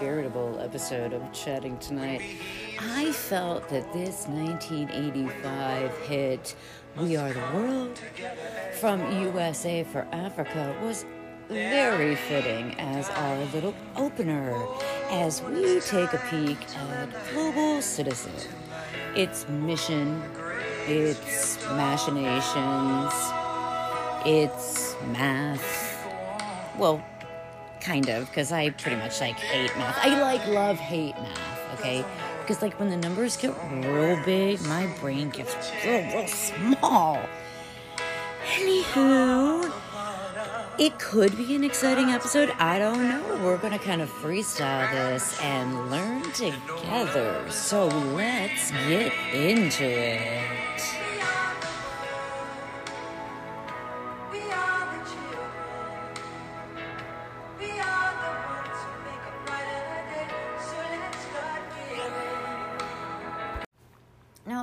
charitable episode of Chatting Tonight. I felt that this 1985 hit, We Are the World, from USA for Africa was very fitting as our little opener as we take a peek at Global Citizen, its mission, its machinations, its math. Well, kind of, because I pretty much like hate math. I like, love, hate math, okay? Because, like, when the numbers get real big, my brain gets real, real small. Anywho, it could be an exciting episode. I don't know. We're to kind of freestyle this and learn together. So let's get into it.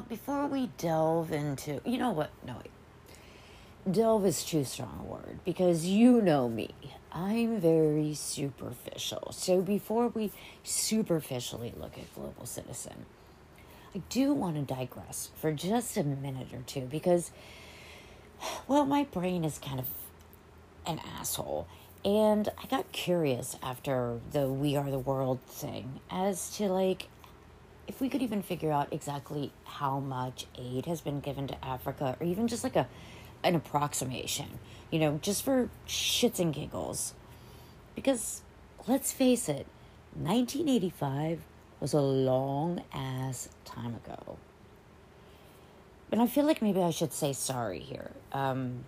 Before we delve into, you know what? No, wait. Delve is too strong a word because you know me. I'm very superficial. So before we superficially look at Global Citizen, I do want to digress for just a minute or two because, well, my brain is kind of an asshole. And I got curious after the We Are the World thing as to like if we could even figure out exactly how much aid has been given to Africa, or even just like a an approximation, you know, just for shits and giggles. Because let's face it, 1985 was a long ass time ago. But I feel like maybe I should say sorry here. Um,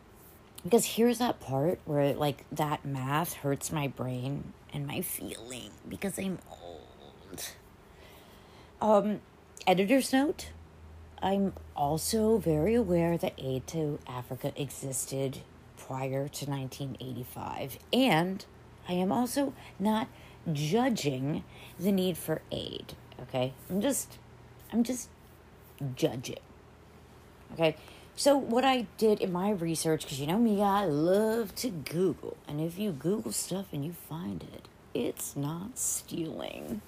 because here's that part where like that math hurts my brain and my feeling because I'm old. Um, editor's note I'm also very aware that aid to Africa existed prior to 1985, and I am also not judging the need for aid. Okay, I'm just, I'm just judging. Okay, so what I did in my research, because you know me, I love to Google, and if you Google stuff and you find it, it's not stealing.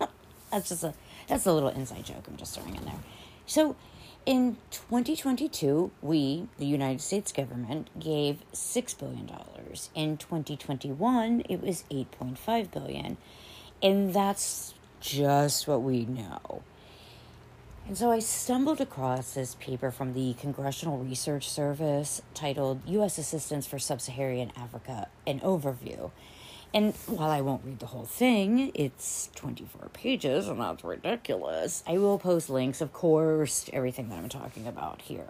that's just a that's a little inside joke I'm just throwing in there. So in 2022, we, the United States government, gave $6 billion. In 2021, it was 8.5 billion. And that's just what we know. And so I stumbled across this paper from the Congressional Research Service titled U.S. Assistance for Sub Saharan Africa An Overview. And while I won't read the whole thing, it's 24 pages and that's ridiculous. I will post links, of course, to everything that I'm talking about here.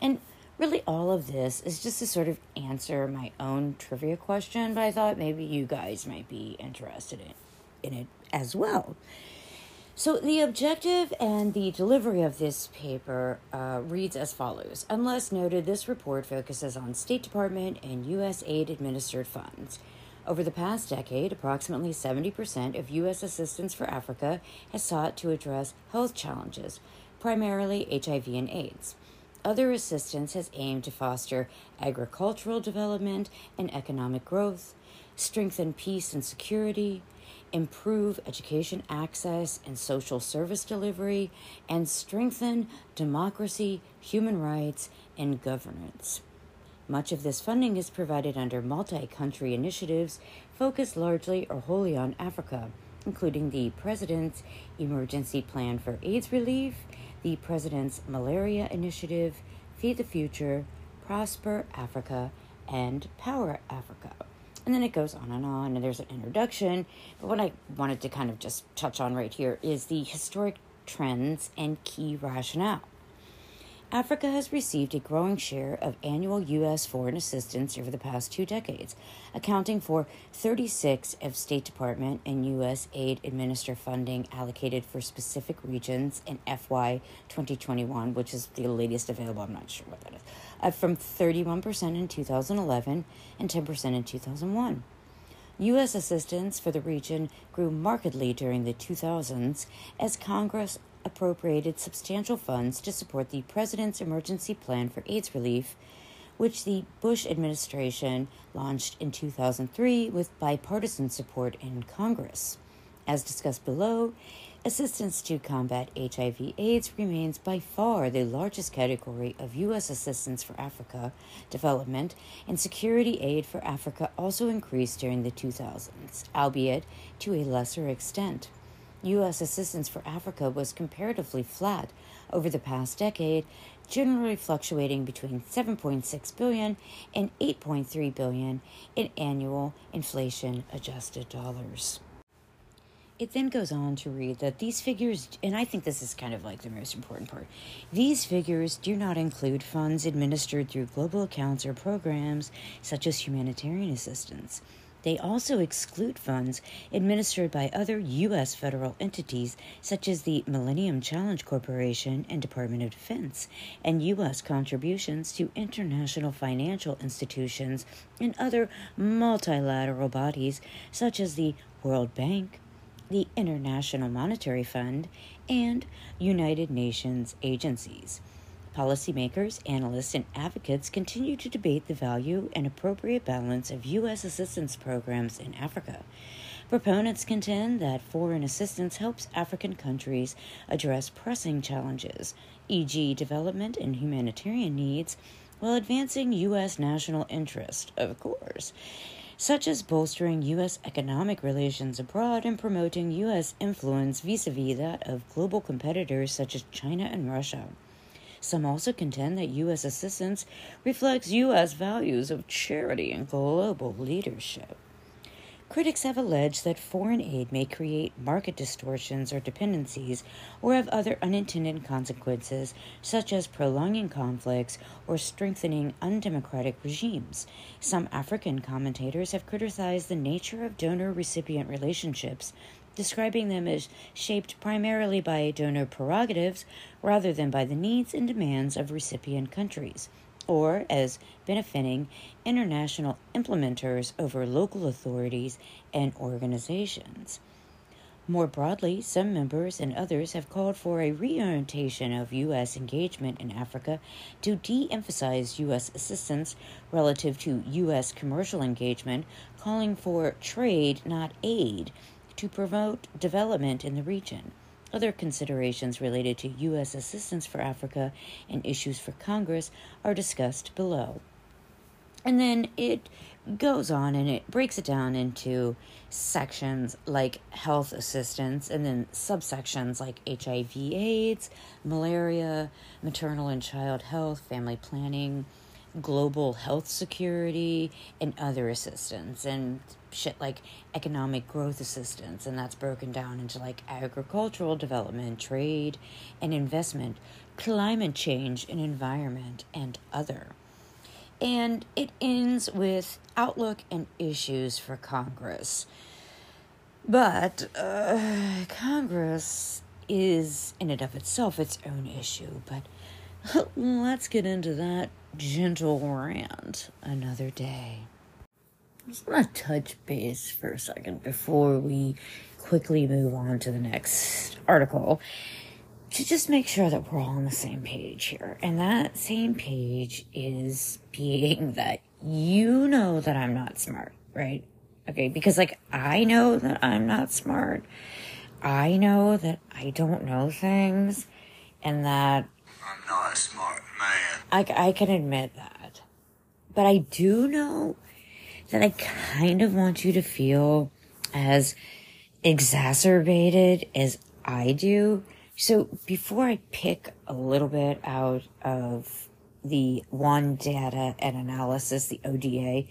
And really, all of this is just to sort of answer my own trivia question, but I thought maybe you guys might be interested in, in it as well. So, the objective and the delivery of this paper uh, reads as follows Unless noted, this report focuses on State Department and U.S. aid administered funds. Over the past decade, approximately 70% of U.S. assistance for Africa has sought to address health challenges, primarily HIV and AIDS. Other assistance has aimed to foster agricultural development and economic growth, strengthen peace and security, improve education access and social service delivery, and strengthen democracy, human rights, and governance. Much of this funding is provided under multi country initiatives focused largely or wholly on Africa, including the President's Emergency Plan for AIDS Relief, the President's Malaria Initiative, Feed the Future, Prosper Africa, and Power Africa. And then it goes on and on, and there's an introduction. But what I wanted to kind of just touch on right here is the historic trends and key rationale. Africa has received a growing share of annual U.S. foreign assistance over the past two decades, accounting for 36 of State Department and U.S. aid administer funding allocated for specific regions in FY 2021, which is the latest available. I'm not sure what that is, uh, from 31% in 2011 and 10% in 2001. U.S. assistance for the region grew markedly during the 2000s as Congress appropriated substantial funds to support the President's Emergency Plan for AIDS Relief, which the Bush administration launched in 2003 with bipartisan support in Congress. As discussed below, assistance to combat HIV AIDS remains by far the largest category of U.S. assistance for Africa development, and security aid for Africa also increased during the 2000s, albeit to a lesser extent. U.S. assistance for Africa was comparatively flat over the past decade, generally fluctuating between 7.6 billion and 8.3 billion in annual inflation adjusted dollars. It then goes on to read that these figures, and I think this is kind of like the most important part, these figures do not include funds administered through global accounts or programs such as humanitarian assistance. They also exclude funds administered by other U.S. federal entities such as the Millennium Challenge Corporation and Department of Defense, and U.S. contributions to international financial institutions and other multilateral bodies such as the World Bank, the International Monetary Fund, and United Nations agencies. Policymakers, analysts, and advocates continue to debate the value and appropriate balance of U.S. assistance programs in Africa. Proponents contend that foreign assistance helps African countries address pressing challenges, e.g., development and humanitarian needs, while advancing U.S. national interest, of course such as bolstering U.S. economic relations abroad and promoting U.S. influence vis a vis that of global competitors such as China and Russia. Some also contend that U.S. assistance reflects U.S. values of charity and global leadership. Critics have alleged that foreign aid may create market distortions or dependencies or have other unintended consequences, such as prolonging conflicts or strengthening undemocratic regimes. Some African commentators have criticized the nature of donor recipient relationships, describing them as shaped primarily by donor prerogatives rather than by the needs and demands of recipient countries or as benefiting international implementers over local authorities and organizations. More broadly, some members and others have called for a reorientation of U.S. engagement in Africa to de emphasize U.S. assistance relative to U.S. commercial engagement, calling for trade, not aid, to promote development in the region. Other considerations related to U.S. assistance for Africa and issues for Congress are discussed below. And then it goes on and it breaks it down into sections like health assistance and then subsections like HIV, AIDS, malaria, maternal and child health, family planning, global health security, and other assistance. And shit like economic growth assistance, and that's broken down into like agricultural development, trade, and investment, climate change and environment, and other. And it ends with outlook and issues for Congress. But uh, Congress is, in and of itself, its own issue. But let's get into that gentle rant another day. I just want to touch base for a second before we quickly move on to the next article to just make sure that we're all on the same page here. And that same page is being that you know that I'm not smart, right? Okay, because like I know that I'm not smart. I know that I don't know things and that I'm not smart I, I can admit that. But I do know that I kind of want you to feel as exacerbated as I do. So before I pick a little bit out of the one data and analysis, the ODA,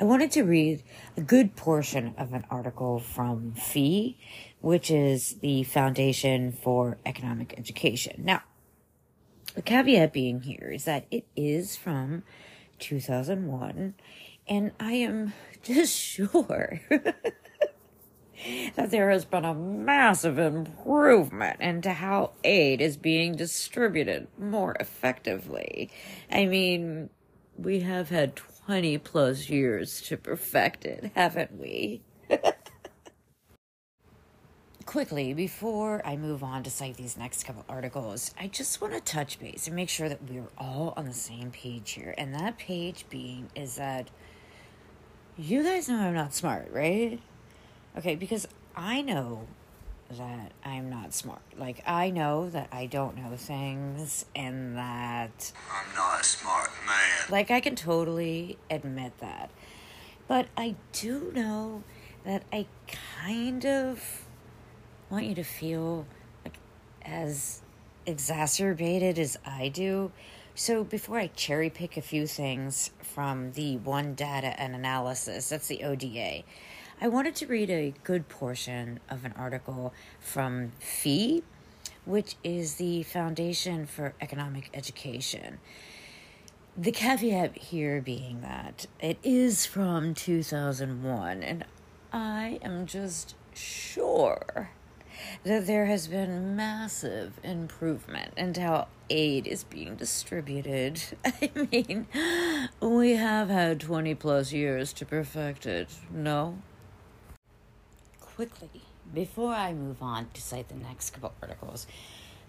I wanted to read a good portion of an article from FEE, which is the Foundation for Economic Education. Now, the caveat being here is that it is from 2001 and I am just sure that there has been a massive improvement into how aid is being distributed more effectively. I mean, we have had 20 plus years to perfect it, haven't we? Quickly, before I move on to cite these next couple articles, I just want to touch base and make sure that we're all on the same page here. And that page being is that you guys know I'm not smart, right? Okay, because I know that I'm not smart. Like, I know that I don't know things and that. I'm not a smart man. Like, I can totally admit that. But I do know that I kind of want you to feel like as exacerbated as I do. So before I cherry pick a few things from the One Data and Analysis, that's the ODA, I wanted to read a good portion of an article from FEE, which is the Foundation for Economic Education. The caveat here being that it is from 2001, and I am just sure that there has been massive improvement in how aid is being distributed. I mean, we have had 20 plus years to perfect it, no? Quickly, before I move on to cite the next couple articles,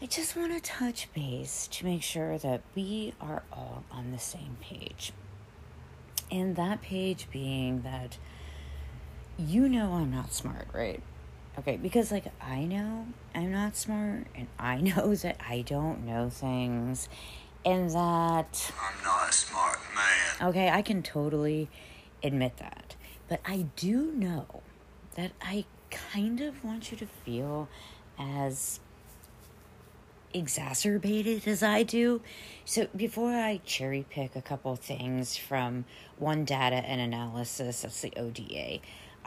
I just want to touch base to make sure that we are all on the same page. And that page being that you know I'm not smart, right? Okay, because like I know I'm not smart and I know that I don't know things and that I'm not a smart man. okay, I can totally admit that. But I do know that I kind of want you to feel as exacerbated as I do. So before I cherry pick a couple things from One Data and Analysis, that's the ODA,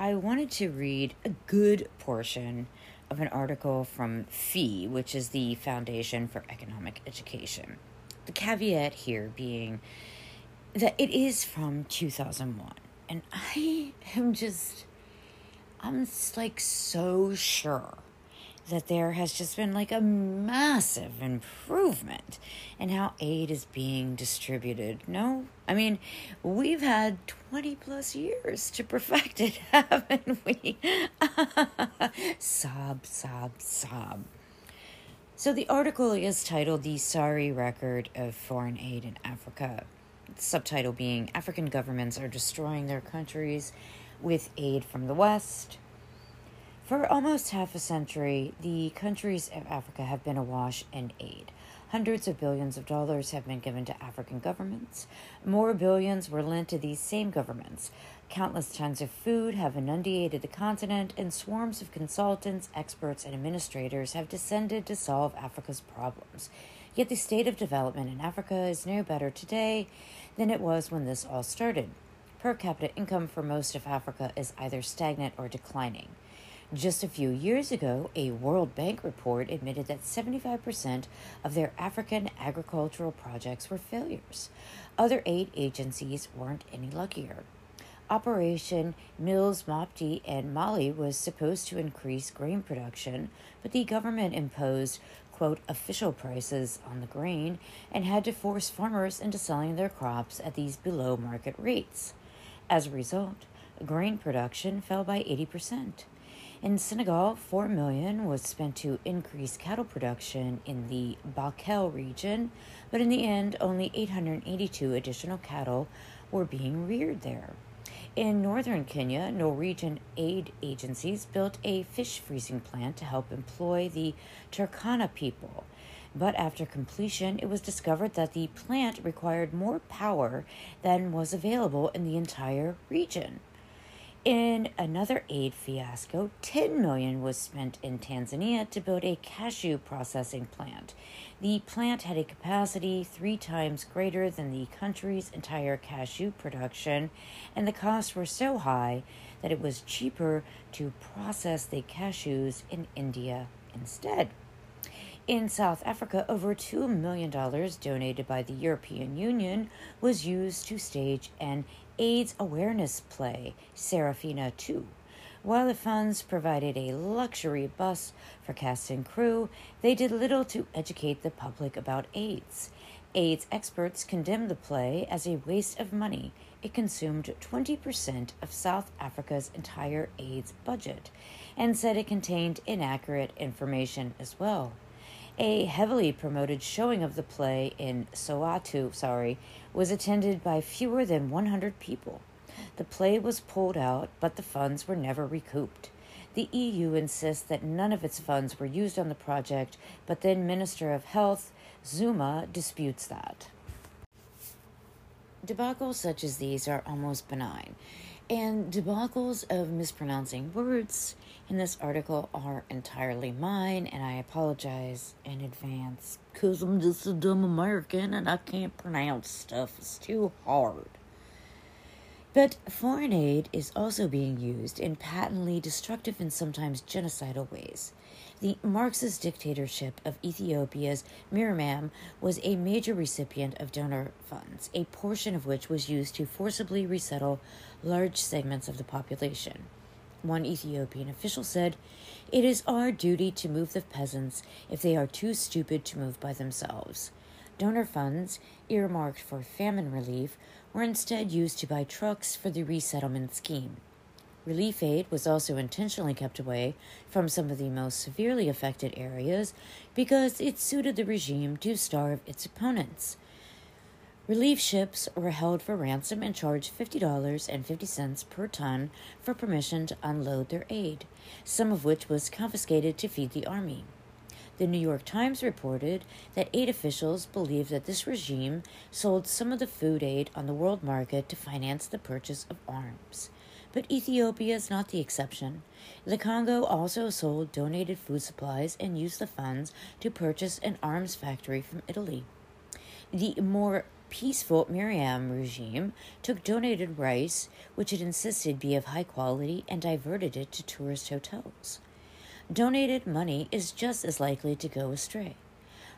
I wanted to read a good portion of an article from FEE, which is the Foundation for Economic Education. The caveat here being that it is from 2001. And I am just, I'm like so sure that there has just been like a massive improvement in how aid is being distributed. No, I mean, we've had 20 plus years to perfect it, haven't we? sob, sob, sob. So the article is titled The Sorry Record of Foreign Aid in Africa. Subtitle being African governments are destroying their countries with aid from the West. For almost half a century, the countries of Africa have been awash in aid. Hundreds of billions of dollars have been given to African governments. More billions were lent to these same governments. Countless tons of food have inundated the continent, and swarms of consultants, experts, and administrators have descended to solve Africa's problems. Yet the state of development in Africa is no better today than it was when this all started. Per capita income for most of Africa is either stagnant or declining. Just a few years ago, a World Bank report admitted that 75% of their African agricultural projects were failures. Other aid agencies weren't any luckier. Operation Mills Mopti in Mali was supposed to increase grain production, but the government imposed, quote, official prices on the grain and had to force farmers into selling their crops at these below market rates. As a result, grain production fell by 80%. In Senegal, 4 million was spent to increase cattle production in the Bakel region, but in the end, only 882 additional cattle were being reared there. In northern Kenya, Norwegian aid agencies built a fish freezing plant to help employ the Turkana people. But after completion, it was discovered that the plant required more power than was available in the entire region. In another aid fiasco, 10 million was spent in Tanzania to build a cashew processing plant. The plant had a capacity 3 times greater than the country's entire cashew production, and the costs were so high that it was cheaper to process the cashews in India instead. In South Africa, over $2 million donated by the European Union was used to stage an AIDS awareness play, Sarafina 2. While the funds provided a luxury bus for cast and crew, they did little to educate the public about AIDS. AIDS experts condemned the play as a waste of money. It consumed 20% of South Africa's entire AIDS budget. and said it contained inaccurate information as well. A heavily promoted showing of the play in Soweto, sorry, was attended by fewer than 100 people. The play was pulled out, but the funds were never recouped. The EU insists that none of its funds were used on the project, but then Minister of Health Zuma disputes that. Debacles such as these are almost benign, and debacles of mispronouncing words in this article are entirely mine, and I apologize in advance because I'm just a dumb American and I can't pronounce stuff. It's too hard. But foreign aid is also being used in patently destructive and sometimes genocidal ways. The Marxist dictatorship of Ethiopia's Miramam was a major recipient of donor funds, a portion of which was used to forcibly resettle large segments of the population. One Ethiopian official said, It is our duty to move the peasants if they are too stupid to move by themselves. Donor funds, earmarked for famine relief, were instead used to buy trucks for the resettlement scheme. Relief aid was also intentionally kept away from some of the most severely affected areas because it suited the regime to starve its opponents. Relief ships were held for ransom and charged $50.50 per ton for permission to unload their aid, some of which was confiscated to feed the army. The New York Times reported that aid officials believe that this regime sold some of the food aid on the world market to finance the purchase of arms. But Ethiopia is not the exception. The Congo also sold donated food supplies and used the funds to purchase an arms factory from Italy. The more peaceful Miriam regime took donated rice, which it insisted be of high quality, and diverted it to tourist hotels. Donated money is just as likely to go astray.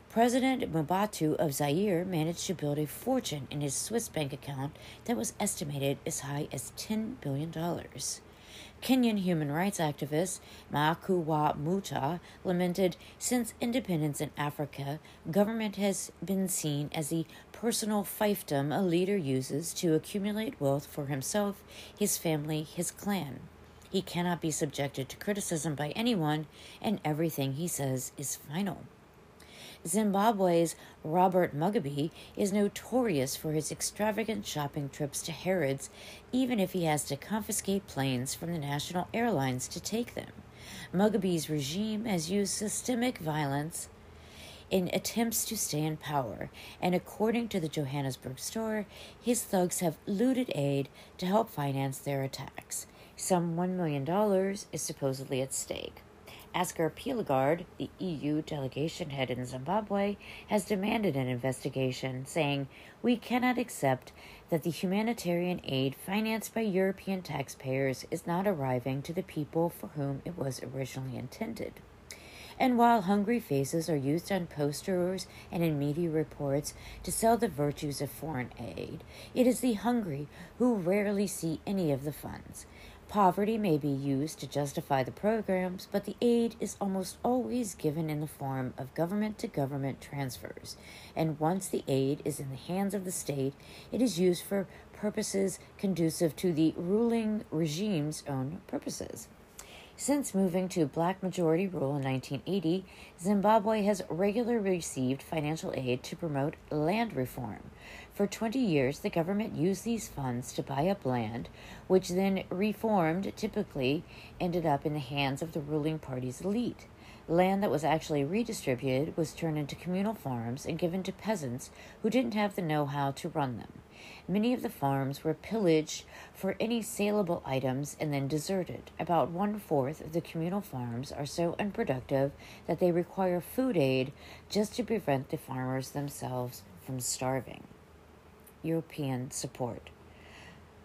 President Mobutu of Zaire managed to build a fortune in his Swiss bank account that was estimated as high as $10 billion. Kenyan human rights activist Makuwa Muta lamented since independence in Africa, government has been seen as the personal fiefdom a leader uses to accumulate wealth for himself, his family, his clan. He cannot be subjected to criticism by anyone, and everything he says is final. Zimbabwe's Robert Mugabe is notorious for his extravagant shopping trips to Harrods, even if he has to confiscate planes from the national airlines to take them. Mugabe's regime has used systemic violence in attempts to stay in power, and according to the Johannesburg Star, his thugs have looted aid to help finance their attacks. Some $1 million is supposedly at stake. Asker Pilgaard, the EU delegation head in Zimbabwe, has demanded an investigation, saying, We cannot accept that the humanitarian aid financed by European taxpayers is not arriving to the people for whom it was originally intended. And while hungry faces are used on posters and in media reports to sell the virtues of foreign aid, it is the hungry who rarely see any of the funds. Poverty may be used to justify the programs, but the aid is almost always given in the form of government to government transfers. And once the aid is in the hands of the state, it is used for purposes conducive to the ruling regime's own purposes. Since moving to black majority rule in 1980, Zimbabwe has regularly received financial aid to promote land reform. For 20 years, the government used these funds to buy up land, which then reformed typically ended up in the hands of the ruling party's elite. Land that was actually redistributed was turned into communal farms and given to peasants who didn't have the know how to run them. Many of the farms were pillaged for any saleable items and then deserted. About one fourth of the communal farms are so unproductive that they require food aid just to prevent the farmers themselves from starving. European support.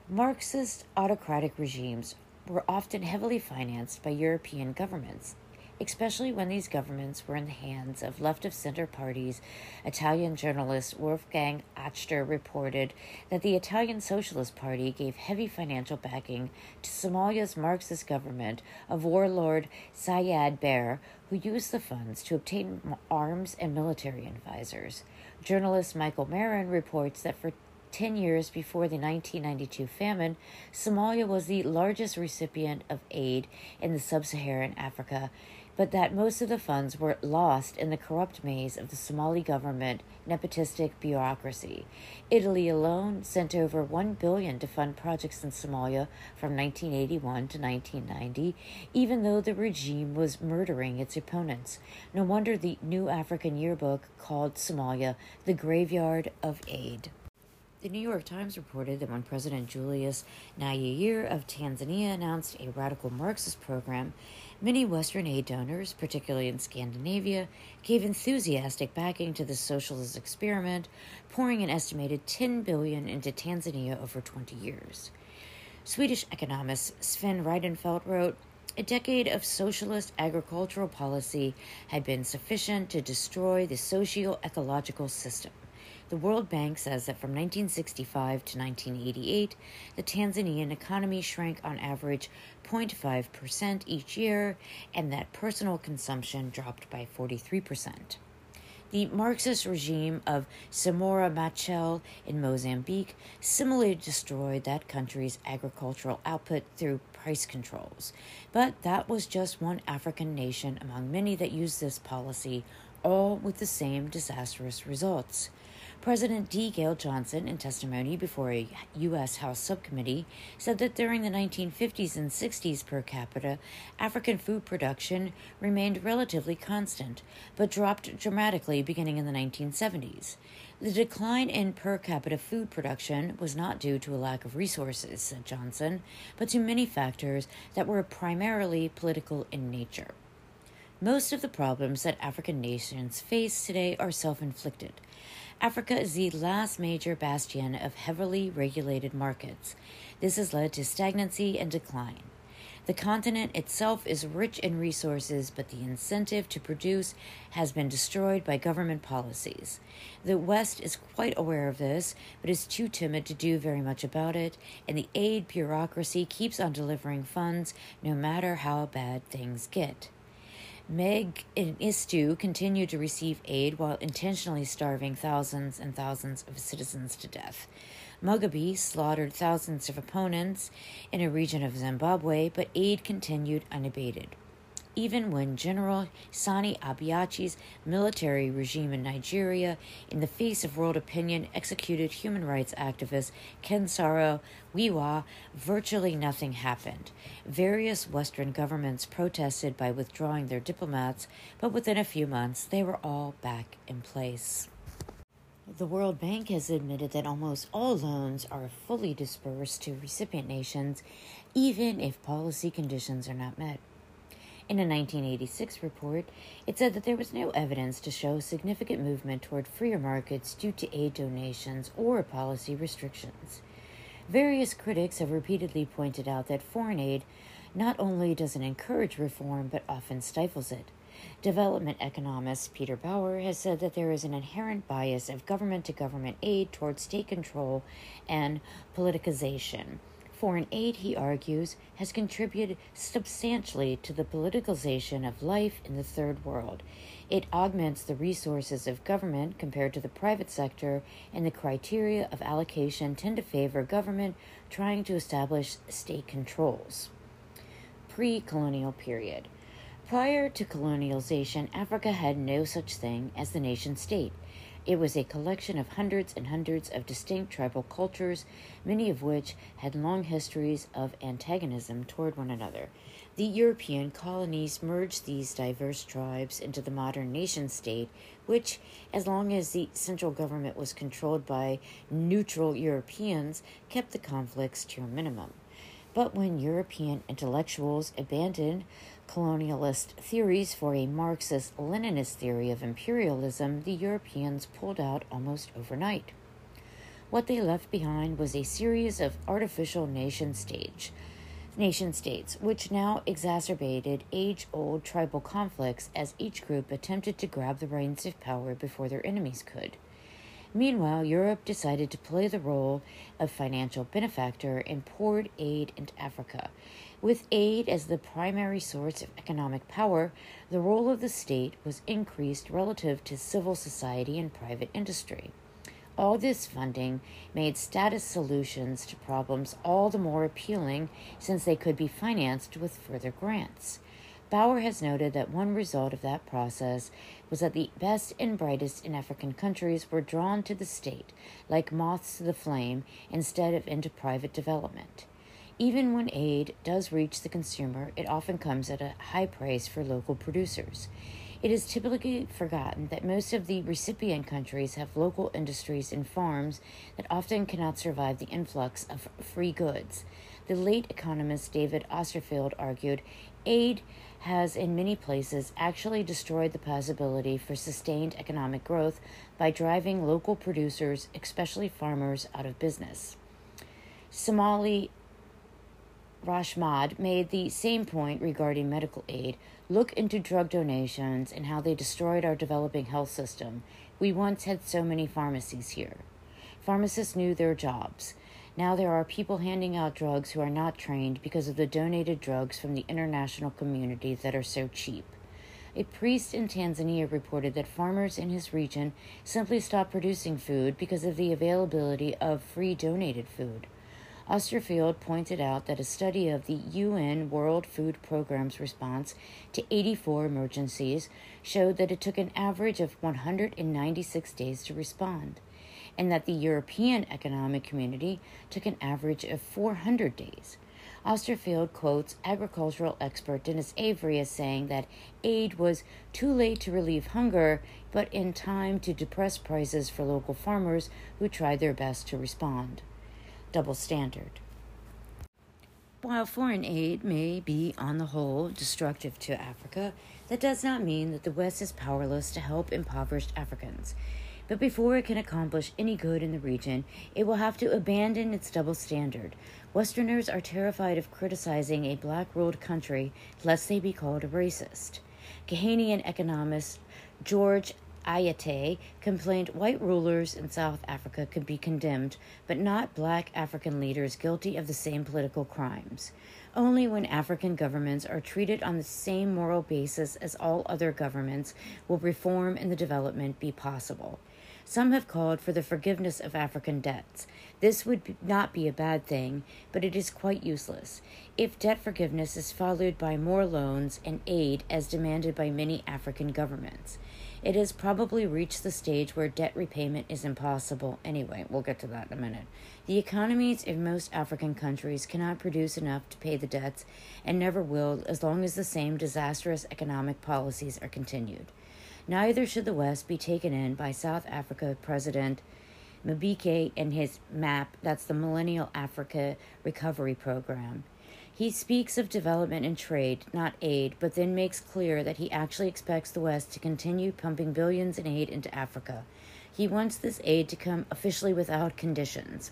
Marxist autocratic regimes were often heavily financed by European governments, especially when these governments were in the hands of left of center parties. Italian journalist Wolfgang Achter reported that the Italian Socialist Party gave heavy financial backing to Somalia's Marxist government of warlord Siad Barre, who used the funds to obtain arms and military advisors. Journalist Michael Maren reports that for 10 years before the 1992 famine, Somalia was the largest recipient of aid in the sub Saharan Africa, but that most of the funds were lost in the corrupt maze of the Somali government nepotistic bureaucracy. Italy alone sent over 1 billion to fund projects in Somalia from 1981 to 1990, even though the regime was murdering its opponents. No wonder the New African Yearbook called Somalia the graveyard of aid. The New York Times reported that when President Julius Nyerere of Tanzania announced a radical Marxist program, many Western aid donors, particularly in Scandinavia, gave enthusiastic backing to the socialist experiment, pouring an estimated 10 billion into Tanzania over 20 years. Swedish economist Sven Rydenfelt wrote, a decade of socialist agricultural policy had been sufficient to destroy the socio ecological system. The World Bank says that from 1965 to 1988, the Tanzanian economy shrank on average 0.5% each year, and that personal consumption dropped by 43%. The Marxist regime of Samora Machel in Mozambique similarly destroyed that country's agricultural output through price controls. But that was just one African nation among many that used this policy, all with the same disastrous results. President D. Gale Johnson, in testimony before a U.S. House subcommittee, said that during the 1950s and 60s per capita, African food production remained relatively constant, but dropped dramatically beginning in the 1970s. The decline in per capita food production was not due to a lack of resources, said Johnson, but to many factors that were primarily political in nature. Most of the problems that African nations face today are self inflicted. Africa is the last major bastion of heavily regulated markets. This has led to stagnancy and decline. The continent itself is rich in resources, but the incentive to produce has been destroyed by government policies. The West is quite aware of this, but is too timid to do very much about it, and the aid bureaucracy keeps on delivering funds no matter how bad things get. Mengistu continued to receive aid while intentionally starving thousands and thousands of citizens to death. Mugabe slaughtered thousands of opponents in a region of Zimbabwe, but aid continued unabated even when General Sani Abacha's military regime in Nigeria, in the face of world opinion, executed human rights activist Ken Saro-Wiwa, virtually nothing happened. Various Western governments protested by withdrawing their diplomats, but within a few months they were all back in place. The World Bank has admitted that almost all loans are fully dispersed to recipient nations, even if policy conditions are not met. In a 1986 report, it said that there was no evidence to show significant movement toward freer markets due to aid donations or policy restrictions. Various critics have repeatedly pointed out that foreign aid not only doesn't encourage reform but often stifles it. Development economist Peter Bauer has said that there is an inherent bias of government to government aid towards state control and politicization Foreign aid, he argues, has contributed substantially to the politicalization of life in the Third World. It augments the resources of government compared to the private sector, and the criteria of allocation tend to favor government trying to establish state controls. Pre colonial period. Prior to colonialization, Africa had no such thing as the nation state. It was a collection of hundreds and hundreds of distinct tribal cultures, many of which had long histories of antagonism toward one another. The European colonies merged these diverse tribes into the modern nation state, which, as long as the central government was controlled by neutral Europeans, kept the conflicts to a minimum. But when European intellectuals abandoned colonialist theories for a Marxist Leninist theory of imperialism, the Europeans pulled out almost overnight. What they left behind was a series of artificial nation stage nation states, which now exacerbated age old tribal conflicts as each group attempted to grab the reins of power before their enemies could. Meanwhile, Europe decided to play the role of financial benefactor and poured aid into Africa. With aid as the primary source of economic power, the role of the state was increased relative to civil society and private industry. All this funding made status solutions to problems all the more appealing since they could be financed with further grants. Bauer has noted that one result of that process was that the best and brightest in African countries were drawn to the state, like moths to the flame, instead of into private development. Even when aid does reach the consumer, it often comes at a high price for local producers. It is typically forgotten that most of the recipient countries have local industries and farms that often cannot survive the influx of free goods. The late economist David Osterfeld argued aid has, in many places, actually destroyed the possibility for sustained economic growth by driving local producers, especially farmers, out of business. Somali Rashmad made the same point regarding medical aid. Look into drug donations and how they destroyed our developing health system. We once had so many pharmacies here. Pharmacists knew their jobs. Now there are people handing out drugs who are not trained because of the donated drugs from the international community that are so cheap. A priest in Tanzania reported that farmers in his region simply stopped producing food because of the availability of free donated food. Osterfeld pointed out that a study of the UN World Food Programme's response to 84 emergencies showed that it took an average of 196 days to respond, and that the European Economic Community took an average of 400 days. Osterfeld quotes agricultural expert Dennis Avery as saying that aid was too late to relieve hunger, but in time to depress prices for local farmers who tried their best to respond double standard. While foreign aid may be, on the whole, destructive to Africa, that does not mean that the West is powerless to help impoverished Africans. But before it can accomplish any good in the region, it will have to abandon its double standard. Westerners are terrified of criticizing a black ruled country lest they be called a racist. Ghanaian economist George Ayittey complained white rulers in South Africa could be condemned, but not black African leaders guilty of the same political crimes. Only when African governments are treated on the same moral basis as all other governments will reform and the development be possible. Some have called for the forgiveness of African debts. This would not be a bad thing, but it is quite useless. If debt forgiveness is followed by more loans and aid as demanded by many African governments, it has probably reached the stage where debt repayment is impossible. Anyway, we'll get to that in a minute. The economies in most African countries cannot produce enough to pay the debts and never will as long as the same disastrous economic policies are continued. Neither should the West be taken in by South Africa President Mbeki and his MAP, that's the Millennial Africa Recovery Program. He speaks of development and trade, not aid, but then makes clear that he actually expects the West to continue pumping billions in aid into Africa. He wants this aid to come officially without conditions.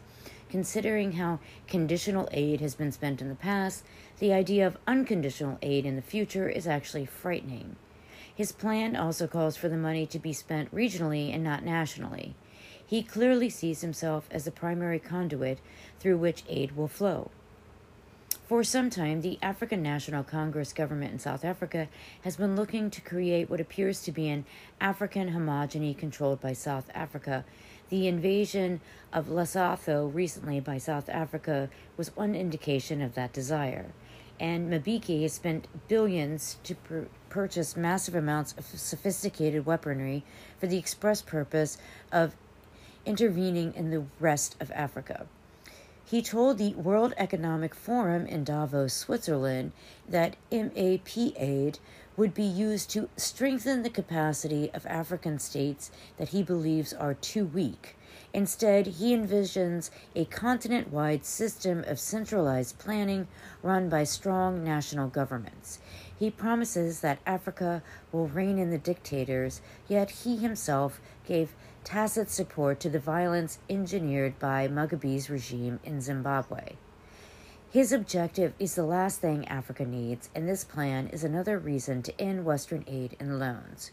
Considering how conditional aid has been spent in the past, the idea of unconditional aid in the future is actually frightening. His plan also calls for the money to be spent regionally and not nationally. He clearly sees himself as the primary conduit through which aid will flow. For some time, the African National Congress government in South Africa has been looking to create what appears to be an African homogeny controlled by South Africa. The invasion of Lesotho recently by South Africa was one indication of that desire. And Mbeki has spent billions to pr- purchase massive amounts of sophisticated weaponry for the express purpose of intervening in the rest of Africa. He told the World Economic Forum in Davos, Switzerland, that MAP aid would be used to strengthen the capacity of African states that he believes are too weak. Instead, he envisions a continent wide system of centralized planning run by strong national governments. He promises that Africa will rein in the dictators, yet he himself gave tacit support to the violence engineered by Mugabe's regime in Zimbabwe. His objective is the last thing Africa needs, and this plan is another reason to end Western aid and loans.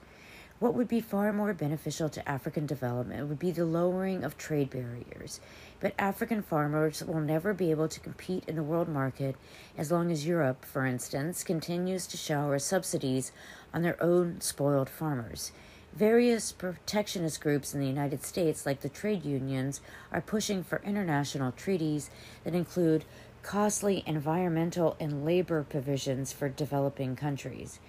What would be far more beneficial to African development would be the lowering of trade barriers, but African farmers will never be able to compete in the world market as long as Europe, for instance, continues to shower subsidies on their own spoiled farmers. Various protectionist groups in the United States, like the trade unions, are pushing for international treaties that include costly environmental and labor provisions for developing countries.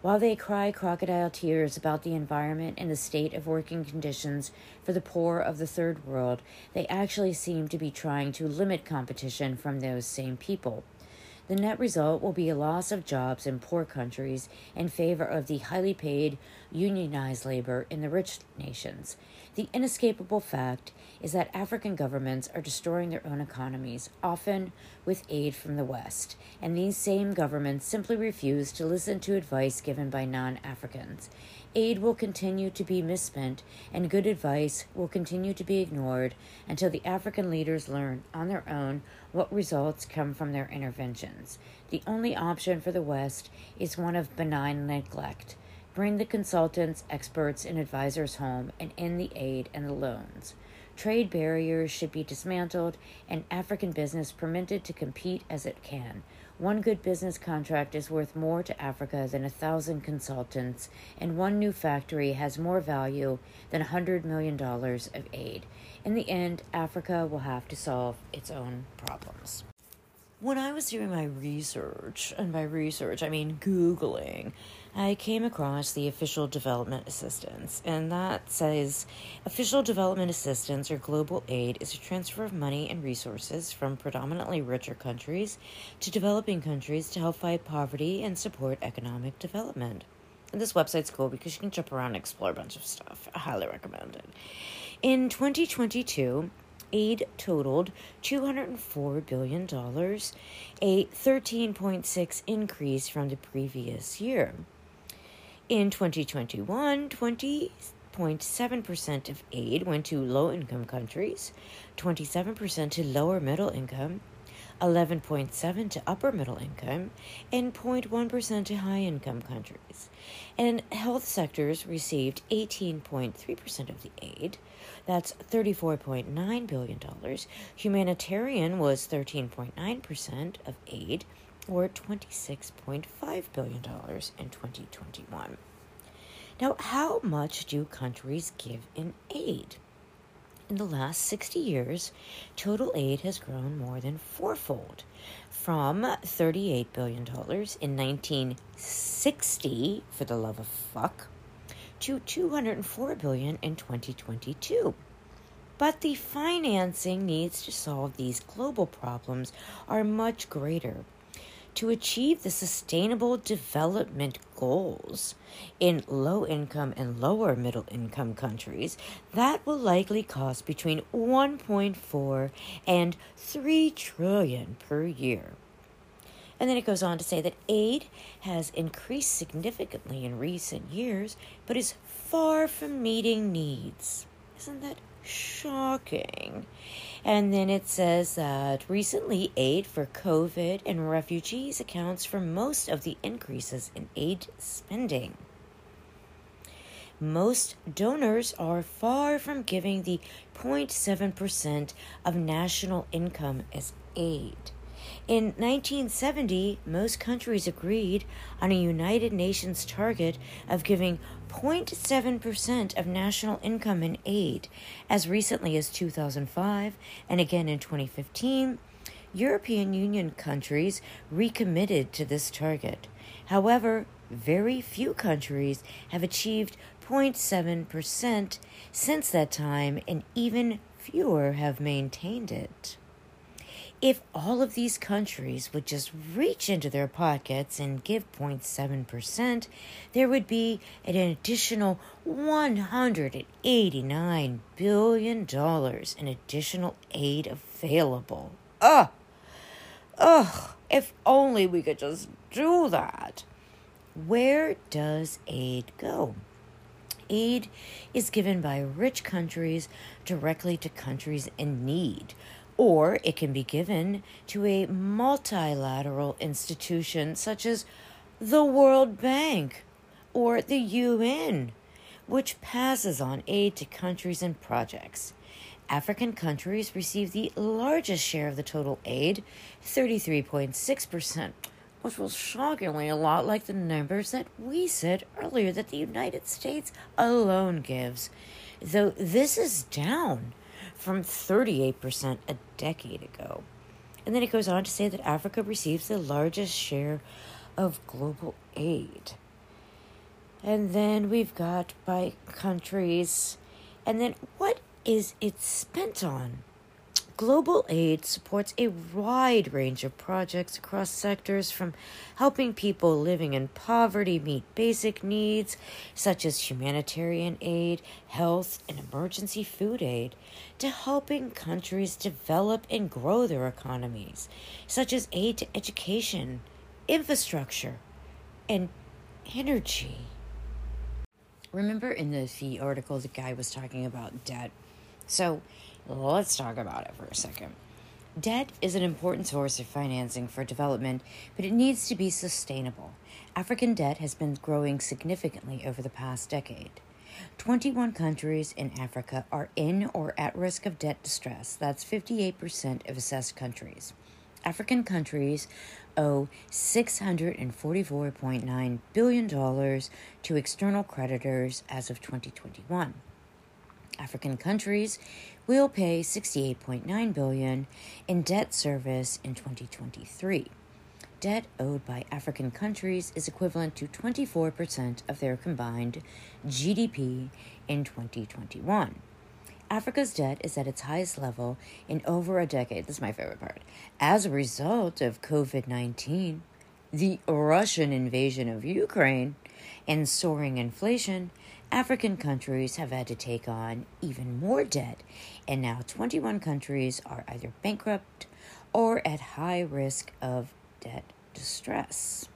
While they cry crocodile tears about the environment and the state of working conditions for the poor of the third world, they actually seem to be trying to limit competition from those same people. The net result will be a loss of jobs in poor countries in favor of the highly paid, unionized labor in the rich nations. The inescapable fact is that African governments are destroying their own economies, often with aid from the West, and these same governments simply refuse to listen to advice given by non Africans. Aid will continue to be misspent, and good advice will continue to be ignored until the African leaders learn on their own what results come from their interventions. The only option for the West is one of benign neglect. Bring the consultants, experts, and advisors home and end the aid and the loans. Trade barriers should be dismantled and African business permitted to compete as it can. One good business contract is worth more to Africa than a thousand consultants, and one new factory has more value than a $100 million of aid. In the end, Africa will have to solve its own problems. When I was doing my research, and by research I mean Googling, I came across the Official Development Assistance, and that says Official Development Assistance or global aid is a transfer of money and resources from predominantly richer countries to developing countries to help fight poverty and support economic development. And this website's cool because you can jump around and explore a bunch of stuff. I highly recommend it. In 2022, aid totaled $204 billion, a 13.6 increase from the previous year. In 2021, 20.7% of aid went to low income countries, 27% to lower middle income, 11.7% to upper middle income, and 0.1% to high income countries. And health sectors received 18.3% of the aid. That's $34.9 billion. Humanitarian was 13.9% of aid, or $26.5 billion in 2021. Now, how much do countries give in aid? In the last 60 years, total aid has grown more than fourfold from $38 billion in 1960, for the love of fuck, to 204 billion in 2022. But the financing needs to solve these global problems are much greater to achieve the sustainable development goals in low income and lower middle income countries, that will likely cost between 1.4 and 3 trillion per year. And then it goes on to say that aid has increased significantly in recent years, but is far from meeting needs. Isn't that shocking? And then it says that recently aid for COVID and refugees accounts for most of the increases in aid spending. Most donors are far from giving the 0.7% of national income as aid. In 1970, most countries agreed on a United Nations target of giving 0.7% of national income in aid. As recently as 2005 and again in 2015, European Union countries recommitted to this target. However, very few countries have achieved 0.7% since that time, and even fewer have maintained it. If all of these countries would just reach into their pockets and give 0.7%, there would be an additional $189 billion in additional aid available. Ugh! Ugh! If only we could just do that. Where does aid go? Aid is given by rich countries directly to countries in need or it can be given to a multilateral institution such as the World Bank or the UN, which passes on aid to countries and projects. African countries receive the largest share of the total aid, 33.6%. which was shockingly a lot like the numbers that we said earlier that the United States alone gives, though this is down from 38% a decade ago. And then it goes on to say that Africa receives the largest share of global aid. And then we've got by countries. And then what is it spent on? Global aid supports a wide range of projects across sectors from helping people living in poverty meet basic needs, such as humanitarian aid, health, and emergency food aid, to helping countries develop and grow their economies, such as aid to education, infrastructure, and energy. Remember in the fee article, the guy was talking about debt. So, Let's talk about it for a second. Debt is an important source of financing for development, but it needs to be sustainable. African debt has been growing significantly over the past decade. 21 countries in Africa are in or at risk of debt distress. That's 58% of assessed countries. African countries owe $644.9 billion to external creditors as of 2021. African countries will pay 68.9 billion in debt service in 2023. Debt owed by African countries is equivalent to 24% of their combined GDP in 2021. Africa's debt is at its highest level in over a decade. This is my favorite part. As a result of COVID 19, the Russian invasion of Ukraine, and soaring inflation, African countries have had to take on even more debt, and now 21 countries are either bankrupt or at high risk of debt distress.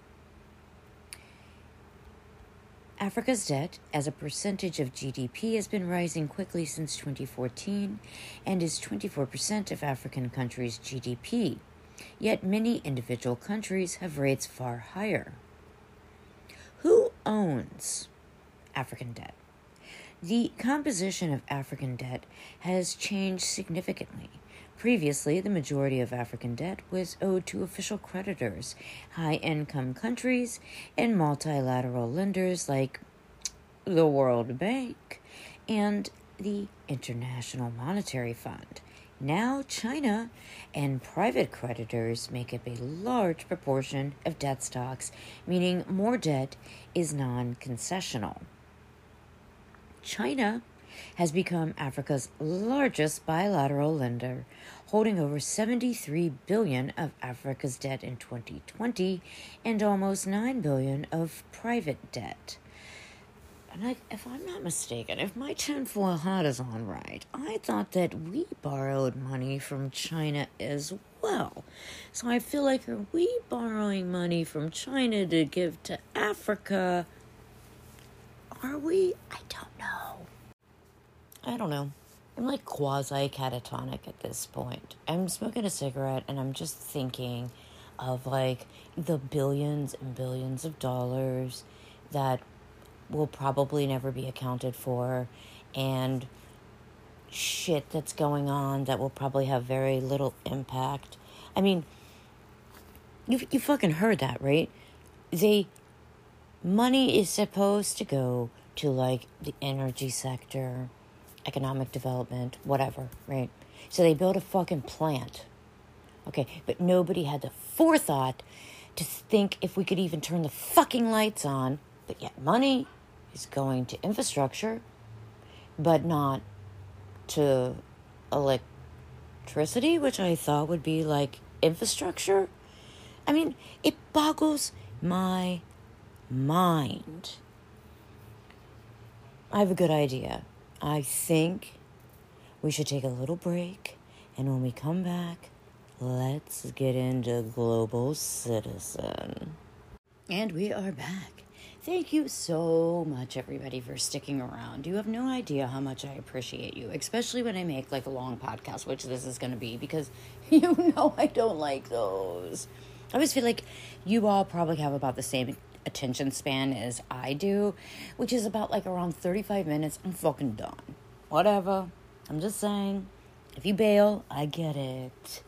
Africa's debt as a percentage of GDP has been rising quickly since 2014 and is 24% of African countries' GDP. Yet many individual countries have rates far higher. Who owns African debt. The composition of African debt has changed significantly. Previously, the majority of African debt was owed to official creditors, high income countries, and multilateral lenders like the World Bank and the International Monetary Fund. Now, China and private creditors make up a large proportion of debt stocks, meaning more debt is non concessional. China has become Africa's largest bilateral lender, holding over 73 billion of Africa's debt in 2020 and almost 9 billion of private debt. And I, if I'm not mistaken, if my tinfoil hat is on right, I thought that we borrowed money from China as well. So I feel like are we borrowing money from China to give to Africa? Are we? I don't know. I don't know. I'm like quasi catatonic at this point. I'm smoking a cigarette and I'm just thinking of like the billions and billions of dollars that will probably never be accounted for and shit that's going on that will probably have very little impact. I mean, you you fucking heard that, right? They money is supposed to go to like the energy sector, economic development, whatever, right? So they built a fucking plant. Okay, but nobody had the forethought to think if we could even turn the fucking lights on, but yet money is going to infrastructure, but not to electricity, which I thought would be like infrastructure. I mean, it boggles my mind. I have a good idea. I think we should take a little break, and when we come back, let's get into Global Citizen. And we are back. Thank you so much, everybody, for sticking around. You have no idea how much I appreciate you, especially when I make like a long podcast, which this is going to be, because you know I don't like those. I always feel like you all probably have about the same attention span as I do, which is about like around 35 minutes. I'm fucking done. Whatever. I'm just saying, if you bail, I get it.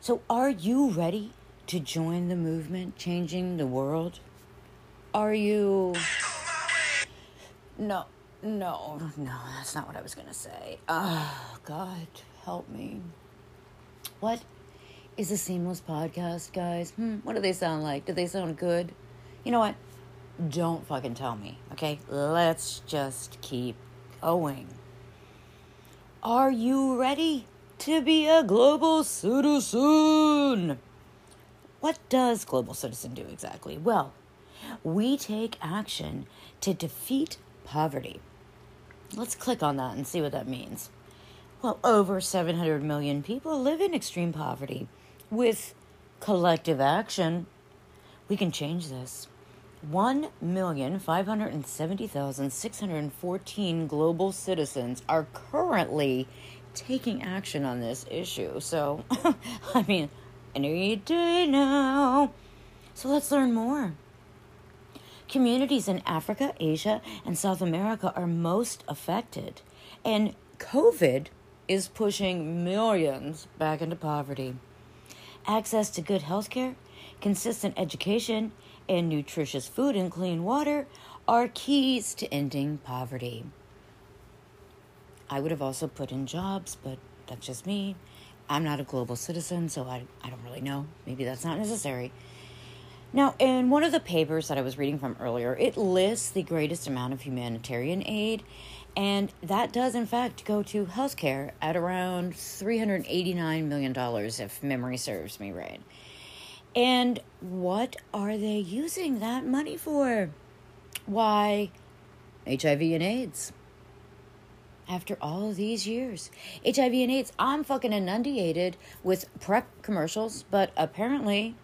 So, are you ready to join the movement changing the world? Are you. No, no, no, that's not what I was to say. Oh, God, help me. What is a seamless podcast, guys? Hmm, what do they sound like? Do they sound good? You know what? Don't fucking tell me, okay? Let's just keep going. Are you ready to be a global citizen? What does global citizen do exactly? Well, we take action to defeat poverty. Let's click on that and see what that means. Well, over 700 million people live in extreme poverty. With collective action, we can change this. 1,570,614 global citizens are currently taking action on this issue. So, I mean, any day now. So let's learn more. Communities in Africa, Asia, and South America are most affected, and COVID is pushing millions back into poverty. Access to good health care, consistent education, and nutritious food and clean water are keys to ending poverty. I would have also put in jobs, but that's just me. I'm not a global citizen, so I, I don't really know. Maybe that's not necessary. Now, in one of the papers that I was reading from earlier, it lists the greatest amount of humanitarian aid, and that does, in fact, go to healthcare at around $389 million, if memory serves me right. And what are they using that money for? Why, HIV and AIDS. After all these years, HIV and AIDS, I'm fucking inundated with PrEP commercials, but apparently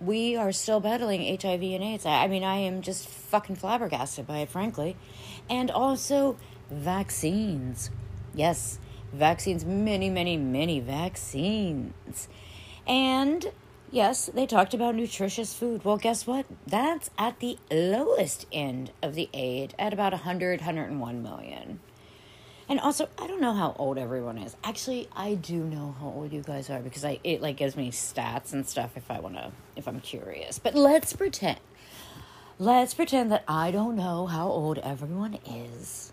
we are still battling HIV and AIDS. I mean, I am just fucking flabbergasted by it, frankly. And also vaccines. Yes, vaccines, many, many, many vaccines. And yes, they talked about nutritious food. Well, guess what? That's at the lowest end of the aid at about 100, 101 million. And also, I don't know how old everyone is. Actually, I do know how old you guys are because I it like gives me stats and stuff if I want to if I'm curious. But let's pretend. Let's pretend that I don't know how old everyone is.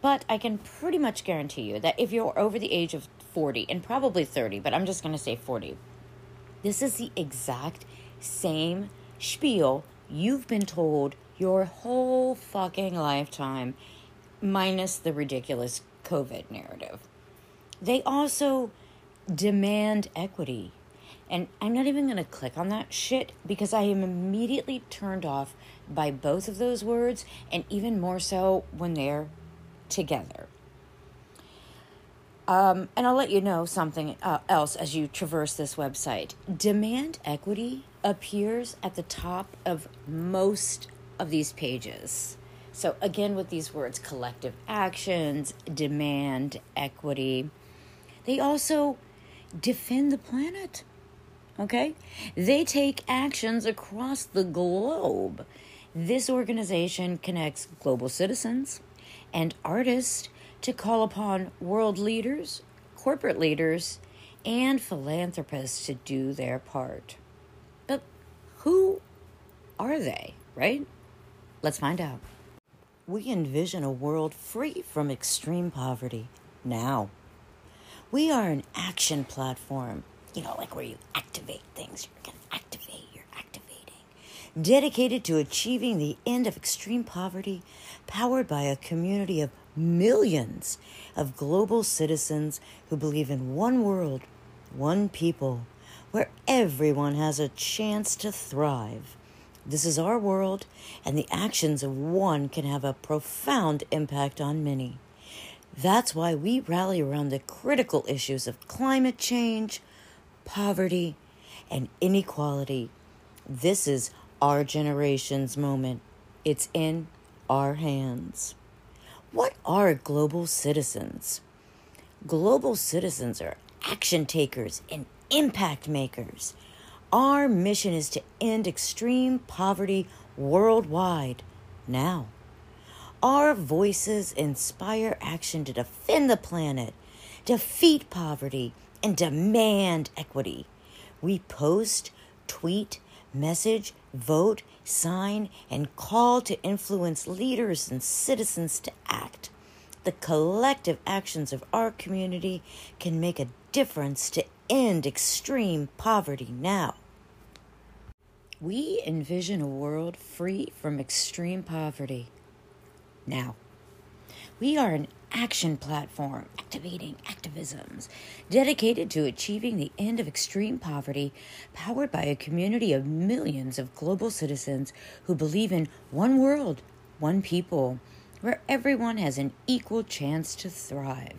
But I can pretty much guarantee you that if you're over the age of 40 and probably 30, but I'm just going to say 40. This is the exact same spiel you've been told your whole fucking lifetime minus the ridiculous COVID narrative. They also demand equity. And I'm not even going to click on that shit because I am immediately turned off by both of those words, and even more so when they're together. Um, and I'll let you know something uh, else as you traverse this website. Demand equity appears at the top of most of these pages. So, again, with these words collective actions, demand, equity, they also defend the planet. Okay? They take actions across the globe. This organization connects global citizens and artists to call upon world leaders, corporate leaders, and philanthropists to do their part. But who are they, right? Let's find out we envision a world free from extreme poverty now. We are an action platform, you know, like where you activate things. You're going to activate, you're activating. Dedicated to achieving the end of extreme poverty, powered by a community of millions of global citizens who believe in one world, one people, where everyone has a chance to thrive. This is our world, and the actions of one can have a profound impact on many. That's why we rally around the critical issues of climate change, poverty, and inequality. This is our generation's moment. It's in our hands. What are global citizens? Global citizens are action takers and impact makers. Our mission is to end extreme poverty worldwide now. Our voices inspire action to defend the planet, defeat poverty, and demand equity. We post, tweet, message, vote, sign, and call to influence leaders and citizens to act. The collective actions of our community can make a difference to end extreme poverty now. We envision a world free from extreme poverty. Now, we are an action platform activating activisms dedicated to achieving the end of extreme poverty, powered by a community of millions of global citizens who believe in one world, one people where everyone has an equal chance to thrive.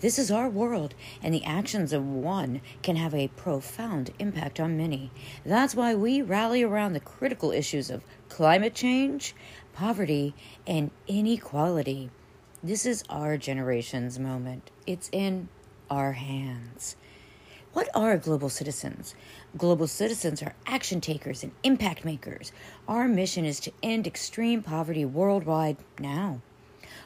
This is our world, and the actions of one can have a profound impact on many. That's why we rally around the critical issues of climate change, poverty, and inequality. This is our generation's moment. It's in our hands. What are global citizens? Global citizens are action takers and impact makers. Our mission is to end extreme poverty worldwide now.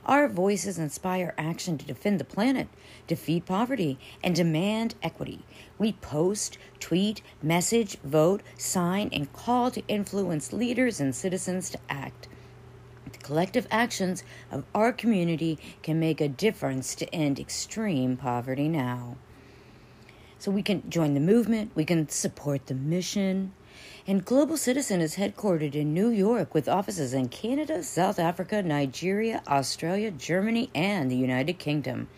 Our voices inspire action to defend the planet, defeat poverty, and demand equity. We post, tweet, message, vote, sign, and call to influence leaders and citizens to act. Collective actions of our community can make a difference to end extreme poverty now. So we can join the movement, we can support the mission. And Global Citizen is headquartered in New York with offices in Canada, South Africa, Nigeria, Australia, Germany, and the United Kingdom.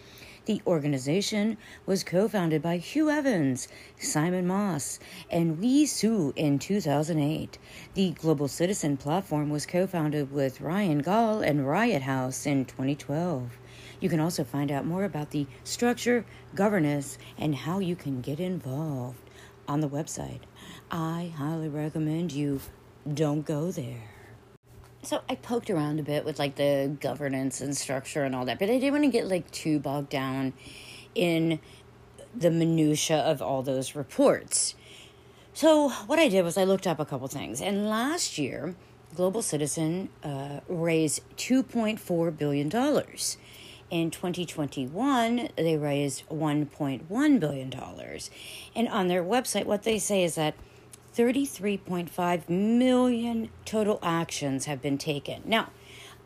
The organization was co founded by Hugh Evans, Simon Moss, and Wei Soo in 2008. The Global Citizen platform was co founded with Ryan Gall and Riot House in 2012. You can also find out more about the structure, governance, and how you can get involved on the website. I highly recommend you don't go there. So I poked around a bit with like the governance and structure and all that, but I didn't want to get like too bogged down in the minutia of all those reports. So what I did was I looked up a couple things, and last year, Global Citizen uh, raised two point four billion dollars in 2021, they raised $1.1 billion. And on their website, what they say is that 33.5 million total actions have been taken. Now,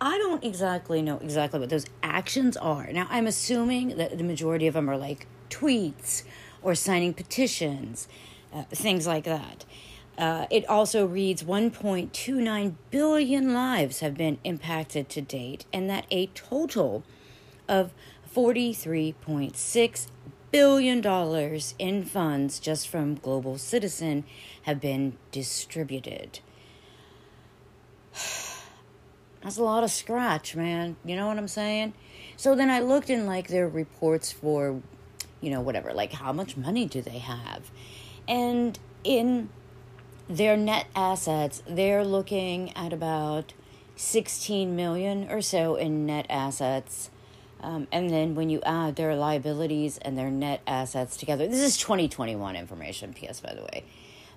I don't exactly know exactly what those actions are. Now, I'm assuming that the majority of them are like tweets or signing petitions, uh, things like that. Uh, it also reads 1.29 billion lives have been impacted to date, and that a total of $43.6 billion dollars in funds just from Global Citizen have been distributed. That's a lot of scratch, man. You know what I'm saying? So then I looked in like their reports for, you know, whatever, like how much money do they have? And in their net assets, they're looking at about 16 million or so in net assets um, and then when you add their liabilities and their net assets together, this is 2021 information, PS, by the way.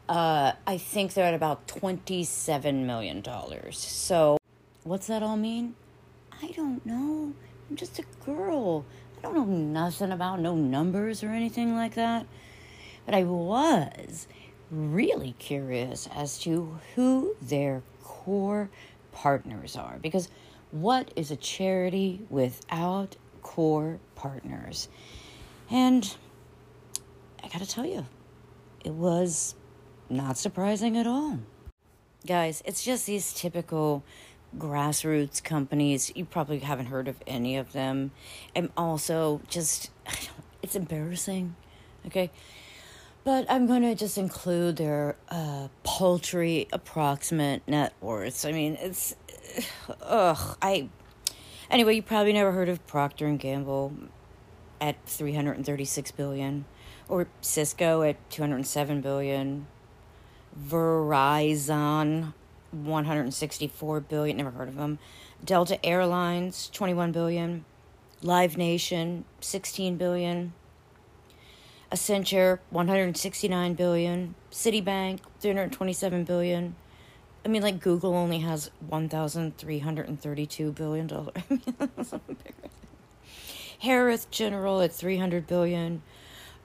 Uh, I think they're at about $27 million. So, what's that all mean? I don't know. I'm just a girl. I don't know nothing about no numbers or anything like that. But I was really curious as to who their core partners are because what is a charity without core partners? And I gotta tell you, it was not surprising at all. Guys, it's just these typical grassroots companies. You probably haven't heard of any of them. And also, just, it's embarrassing, okay? But I'm going to just include their uh, paltry approximate net worths. I mean, it's ugh, I. Anyway, you probably never heard of Procter and Gamble at 336 billion or Cisco at 207 billion, Verizon 164 billion, never heard of them. Delta Airlines 21 billion, Live Nation 16 billion, Accenture 169 billion, Citibank 327 billion, I mean, like Google only has one thousand three hundred and thirty-two billion dollars. Harris General at three hundred billion,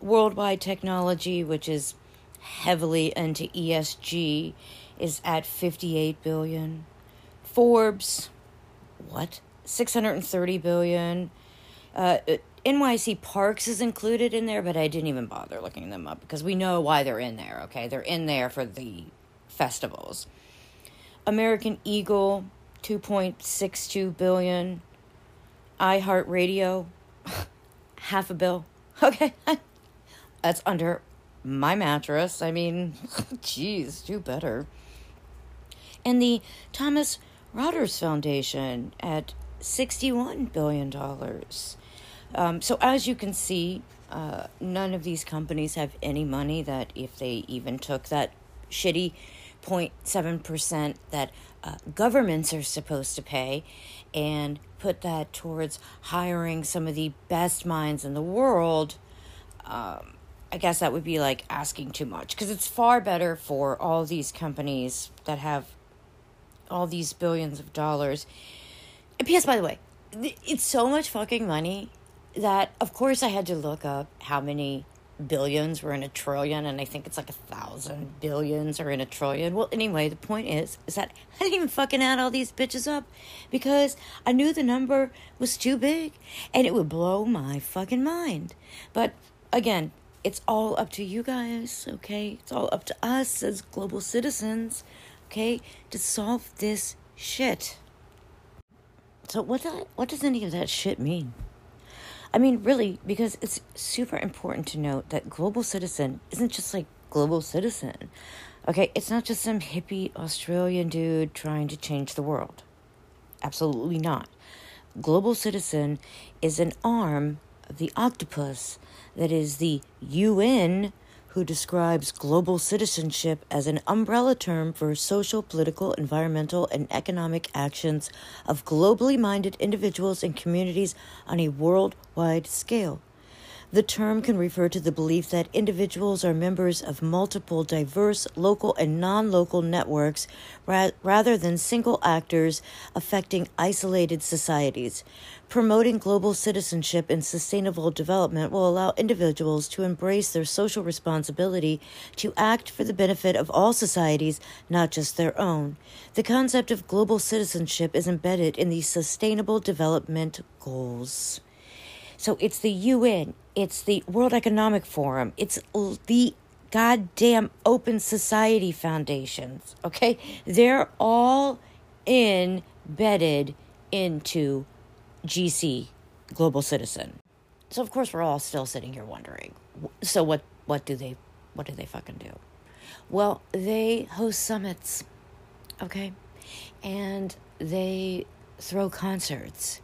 Worldwide Technology, which is heavily into ESG is at 58 billion. Forbes, what? 630 billion. Uh, NYC Parks is included in there, but I didn't even bother looking them up because we know why they're in there, okay? They're in there for the festivals. American Eagle, 2.62 billion. iHeartRadio, half a bill. Okay. That's under my mattress. I mean, geez, do better. And the Thomson Reuters Foundation at $61 billion. Um, so, as you can see, uh, none of these companies have any money that, if they even took that shitty 0.7% that uh, governments are supposed to pay and put that towards hiring some of the best minds in the world, um, I guess that would be like asking too much because it's far better for all these companies that have all these billions of dollars. And P.S. By the way, it's so much fucking money that, of course, I had to look up how many billions were in a trillion, and I think it's like a thousand billions are in a trillion. Well, anyway, the point is, is that I didn't even fucking add all these bitches up because I knew the number was too big and it would blow my fucking mind. But again, it's all up to you guys, okay? It's all up to us as global citizens, okay, to solve this shit. So what what does any of that shit mean? I mean, really, because it's super important to note that global citizen isn't just like global citizen. Okay, it's not just some hippie Australian dude trying to change the world. Absolutely not. Global citizen is an arm of the octopus that is the UN who describes global citizenship as an umbrella term for social, political, environmental, and economic actions of globally minded individuals and communities on a worldwide scale. The term can refer to the belief that individuals are members of multiple diverse local and non local networks ra- rather than single actors affecting isolated societies. Promoting global citizenship and sustainable development will allow individuals to embrace their social responsibility to act for the benefit of all societies, not just their own. The concept of global citizenship is embedded in the Sustainable Development Goals. So it's the UN, it's the World Economic Forum, it's the goddamn Open Society Foundations, okay? They're all embedded into GC, Global Citizen. So of course we're all still sitting here wondering. So what what do they what do they fucking do? Well, they host summits. Okay? And they throw concerts.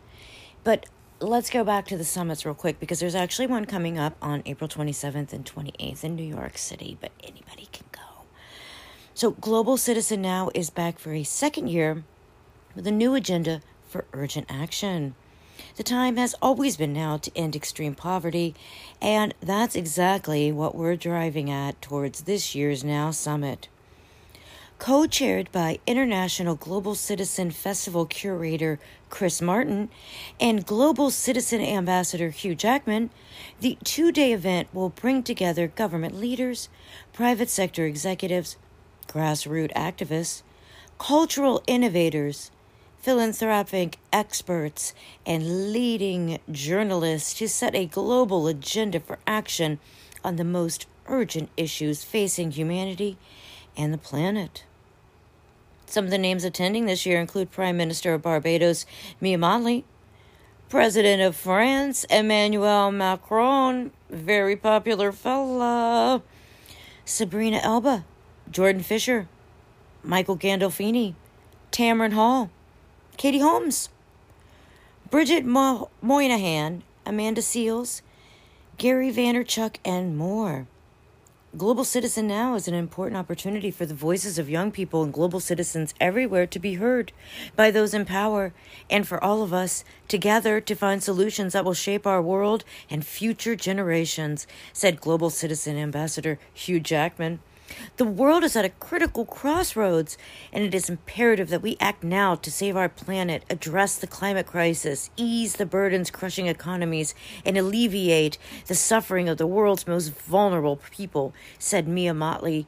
But let's go back to the summits real quick because there's actually one coming up on April 27th and 28th in New York City, but anybody can go. So, Global Citizen Now is back for a second year with a new agenda for urgent action. The time has always been now to end extreme poverty, and that's exactly what we're driving at towards this year's Now Summit. Co chaired by International Global Citizen Festival curator Chris Martin and Global Citizen Ambassador Hugh Jackman, the two day event will bring together government leaders, private sector executives, grassroots activists, cultural innovators, philanthropic experts, and leading journalists to set a global agenda for action on the most urgent issues facing humanity and the planet. Some of the names attending this year include Prime Minister of Barbados, Mia Mottley, President of France, Emmanuel Macron, very popular fella, Sabrina Elba, Jordan Fisher, Michael Gandolfini, Tamron Hall, Katie Holmes, Bridget Mo- Moynihan, Amanda Seales, Gary Vaynerchuk, and more. Global Citizen Now is an important opportunity for the voices of young people and global citizens everywhere to be heard by those in power and for all of us together to find solutions that will shape our world and future generations, said Global Citizen Ambassador Hugh Jackman. The world is at a critical crossroads, and it is imperative that we act now to save our planet, address the climate crisis, ease the burdens crushing economies, and alleviate the suffering of the world's most vulnerable people, said Mia Mottley.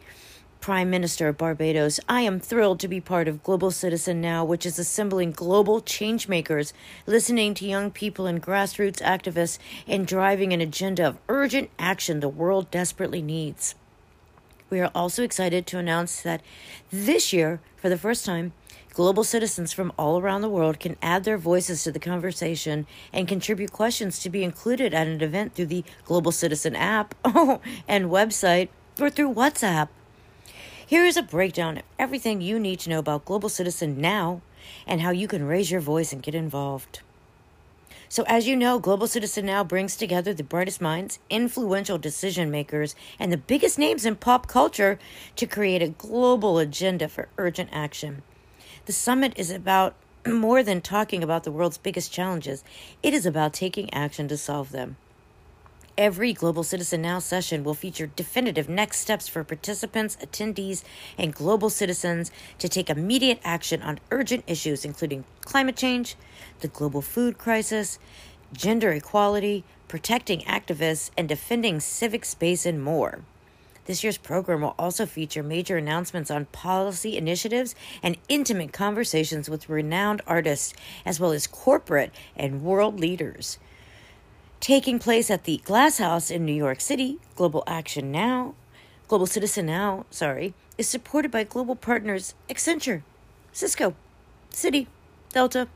Prime Minister of Barbados, I am thrilled to be part of Global Citizen Now, which is assembling global changemakers, listening to young people and grassroots activists, and driving an agenda of urgent action the world desperately needs. We are also excited to announce that this year, for the first time, global citizens from all around the world can add their voices to the conversation and contribute questions to be included at an event through the Global Citizen app and website or through WhatsApp. Here is a breakdown of everything you need to know about Global Citizen now and how you can raise your voice and get involved. So, as you know, Global Citizen Now brings together the brightest minds, influential decision makers, and the biggest names in pop culture to create a global agenda for urgent action. The summit is about more than talking about the world's biggest challenges, it is about taking action to solve them. Every Global Citizen Now session will feature definitive next steps for participants, attendees, and global citizens to take immediate action on urgent issues, including climate change, the global food crisis, gender equality, protecting activists, and defending civic space, and more. This year's program will also feature major announcements on policy initiatives and intimate conversations with renowned artists, as well as corporate and world leaders taking place at the Glass House in New York City. Global Action Now, Global Citizen Now, sorry, is supported by global partners Accenture, Cisco, Citi, Delta,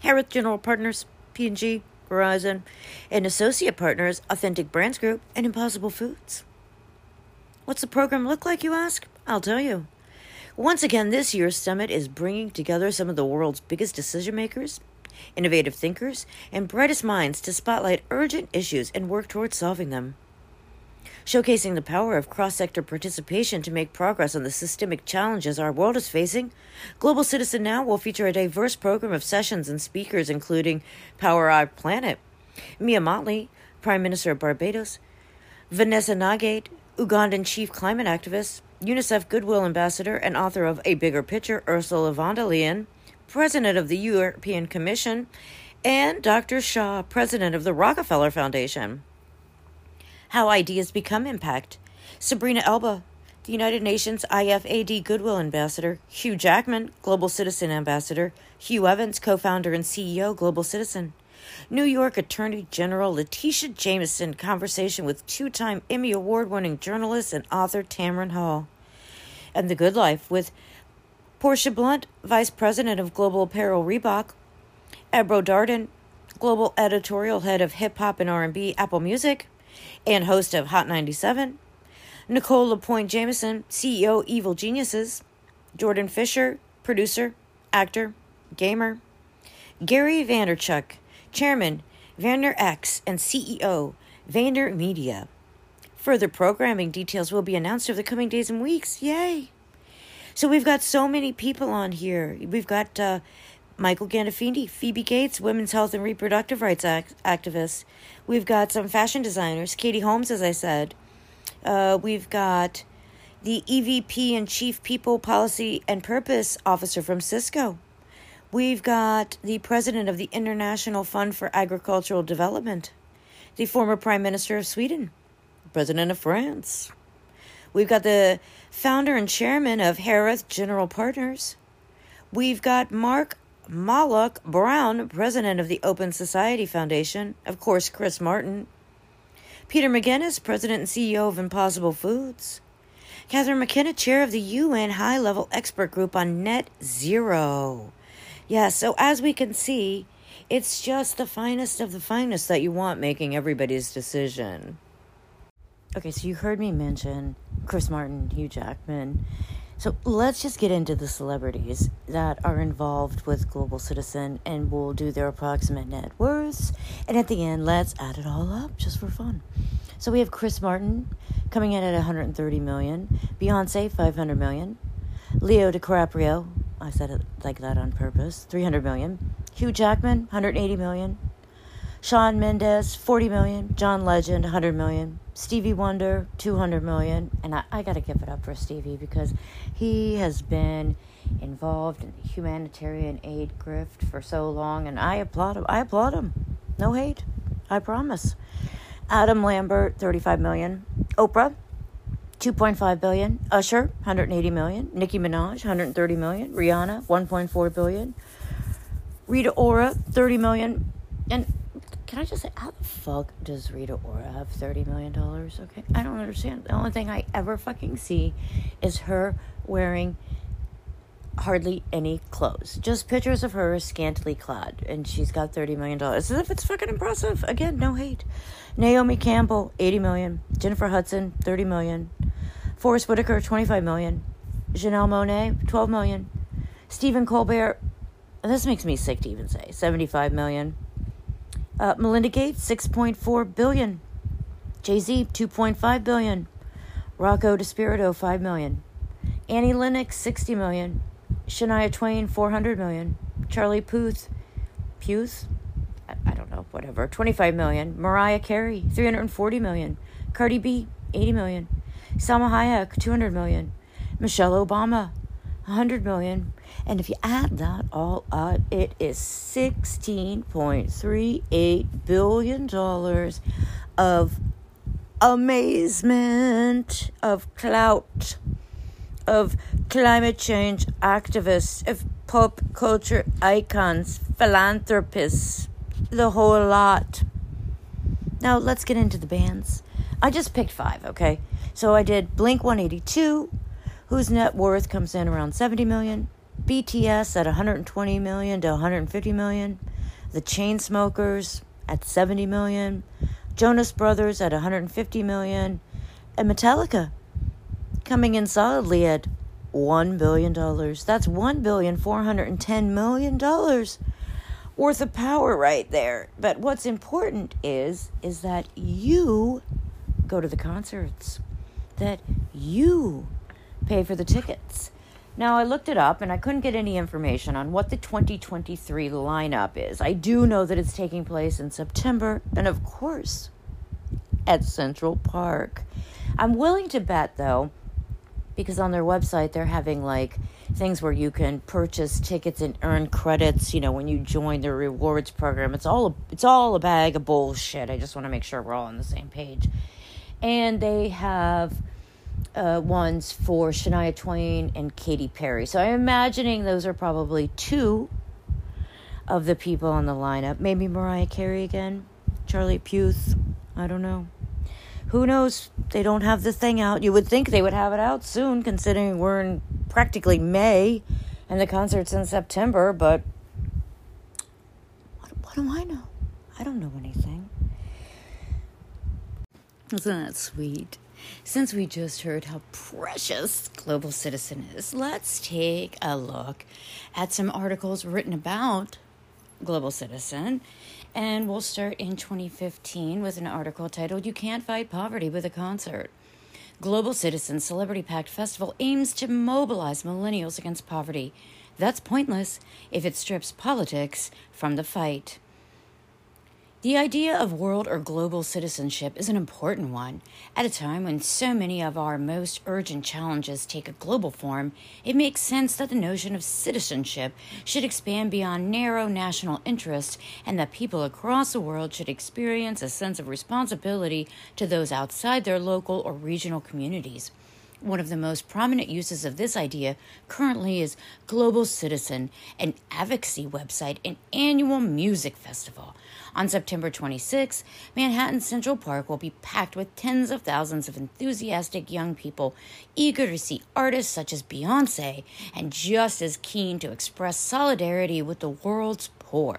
Harris General Partners, P&G, Verizon, and associate partners Authentic Brands Group and Impossible Foods. What's the program look like, you ask? I'll tell you. Once again, this year's summit is bringing together some of the world's biggest decision makers innovative thinkers, and brightest minds to spotlight urgent issues and work towards solving them. Showcasing the power of cross sector participation to make progress on the systemic challenges our world is facing, Global Citizen Now will feature a diverse program of sessions and speakers, including Power Our Planet, Mia Mottley, Prime Minister of Barbados, Vanessa Nakate, Ugandan chief climate activist, UNICEF Goodwill Ambassador, and author of A Bigger Picture, Ursula von der Leyen, President of the European Commission, and Dr. Shah, President of the Rockefeller Foundation. How Ideas Become Impact. Sabrina Elba, the United Nations IFAD Goodwill Ambassador, Hugh Jackman, Global Citizen Ambassador, Hugh Evans, co founder and CEO, Global Citizen. New York Attorney General Letitia Jameson, conversation with two time Emmy Award winning journalist and author Tamron Hall. And The Good Life with Portia Blunt, Vice President of Global Apparel Reebok, Ebro Darden, Global Editorial Head of Hip Hop and R&B Apple Music, and host of Hot 97, Nicole LaPointe Jameson, CEO Evil Geniuses, Jordan Fisher, producer, actor, gamer, Gary Vaynerchuk, Chairman, VaynerX, and CEO, Vayner Media. Further programming details will be announced over the coming days and weeks. Yay! So we've got so many people on here. We've got uh, Michael Gandolfini, Phoebe Gates, women's health and reproductive rights act- activist. We've got some fashion designers, Katie Holmes, as I said. Uh, we've got the EVP and Chief People Policy and Purpose Officer from Cisco. We've got the President of the International Fund for Agricultural Development, the former Prime Minister of Sweden, President of France. We've got the founder and chairman of Harris General Partners. We've got Mark Malloch Brown, president of the Open Society Foundation. Of course, Chris Martin. Peter McGuinness, president and CEO of Impossible Foods. Catherine McKenna, chair of the UN High Level Expert Group on Net Zero. Yes, yeah, so as we can see, it's just the finest of the finest that you want making everybody's decision. Okay, so you heard me mention Chris Martin, Hugh Jackman. So let's just get into the celebrities that are involved with Global Citizen and we'll do their approximate net worths. And at the end, let's add it all up just for fun. So we have Chris Martin coming in at 130 million, Beyonce 500 million, Leo DiCaprio, I said it like that on purpose, 300 million, Hugh Jackman 180 million, Shawn Mendes, 40 million. John Legend, 100 million. Stevie Wonder, 200 million. And I, I got to give it up for Stevie because he has been involved in humanitarian aid grift for so long. And I applaud him. I applaud him. No hate. I promise. Adam Lambert, 35 million. Oprah, 2.5 billion. Usher, 180 million. Nicki Minaj, 130 million. Rihanna, 1.4 billion. Rita Ora, 30 million. And can I just say, how the fuck does Rita Ora have $30 million? Okay. I don't understand. The only thing I ever fucking see is her wearing hardly any clothes. Just pictures of her scantily clad. And she's got $30 million. As if it's fucking impressive. Again, no hate. Naomi Campbell, 80 million. Jennifer Hudson, 30 million. Forest Whitaker, 25 million. Janelle Monáe, 12 million. Stephen Colbert, this makes me sick to even say, 75 million. Uh, Melinda Gates, 6.4 billion. Jay-Z, 2.5 billion. Rocco DiSpirito, 5 million. Annie Lennox, 60 million. Shania Twain, 400 million. Charlie Puth, Puth? I, I don't know, whatever. 25 million. Mariah Carey, 340 million. Cardi B, 80 million. Salma Hayek, 200 million. Michelle Obama, 100 million. And if you add that all up, it is $16.38 billion of amazement, of clout, of climate change activists, of pop culture icons, philanthropists, the whole lot. Now let's get into the bands. I just picked five, okay? So I did Blink 182, whose net worth comes in around 70 million. BTS at 120 million to 150 million. The Chainsmokers at 70 million. Jonas Brothers at 150 million. And Metallica coming in solidly at $1 billion. That's $1,410 million worth of power right there. But what's important is is that you go to the concerts. That you pay for the tickets. Now, I looked it up and I couldn't get any information on what the 2023 lineup is. I do know that it's taking place in September, and of course, at Central Park. I'm willing to bet, though, because on their website they're having like things where you can purchase tickets and earn credits you know when you join the rewards program it's all it's all a bag of bullshit i just want to make sure we're all on the same page and they have uh, ones for Shania Twain and Katy Perry. So I'm imagining those are probably two of the people on the lineup. Maybe Mariah Carey again, Charlie Puth. I don't know. Who knows? They don't have the thing out. You would think they would have it out soon, considering we're in practically May and the concert's in September, but what, what do I know? I don't know anything. Isn't that sweet? Since we just heard how precious Global Citizen is, let's take a look at some articles written about Global Citizen. And we'll start in 2015 with an article titled You Can't Fight Poverty with a Concert. Global Citizen Celebrity Packed Festival aims to mobilize millennials against poverty. That's pointless if it strips politics from the fight. The idea of world or global citizenship is an important one. At a time when so many of our most urgent challenges take a global form, it makes sense that the notion of citizenship should expand beyond narrow national interest and that people across the world should experience a sense of responsibility to those outside their local or regional communities. One of the most prominent uses of this idea currently is Global Citizen, an advocacy website and annual music festival. On September 26, Manhattan Central Park will be packed with tens of thousands of enthusiastic young people eager to see artists such as Beyonce and just as keen to express solidarity with the world's poor.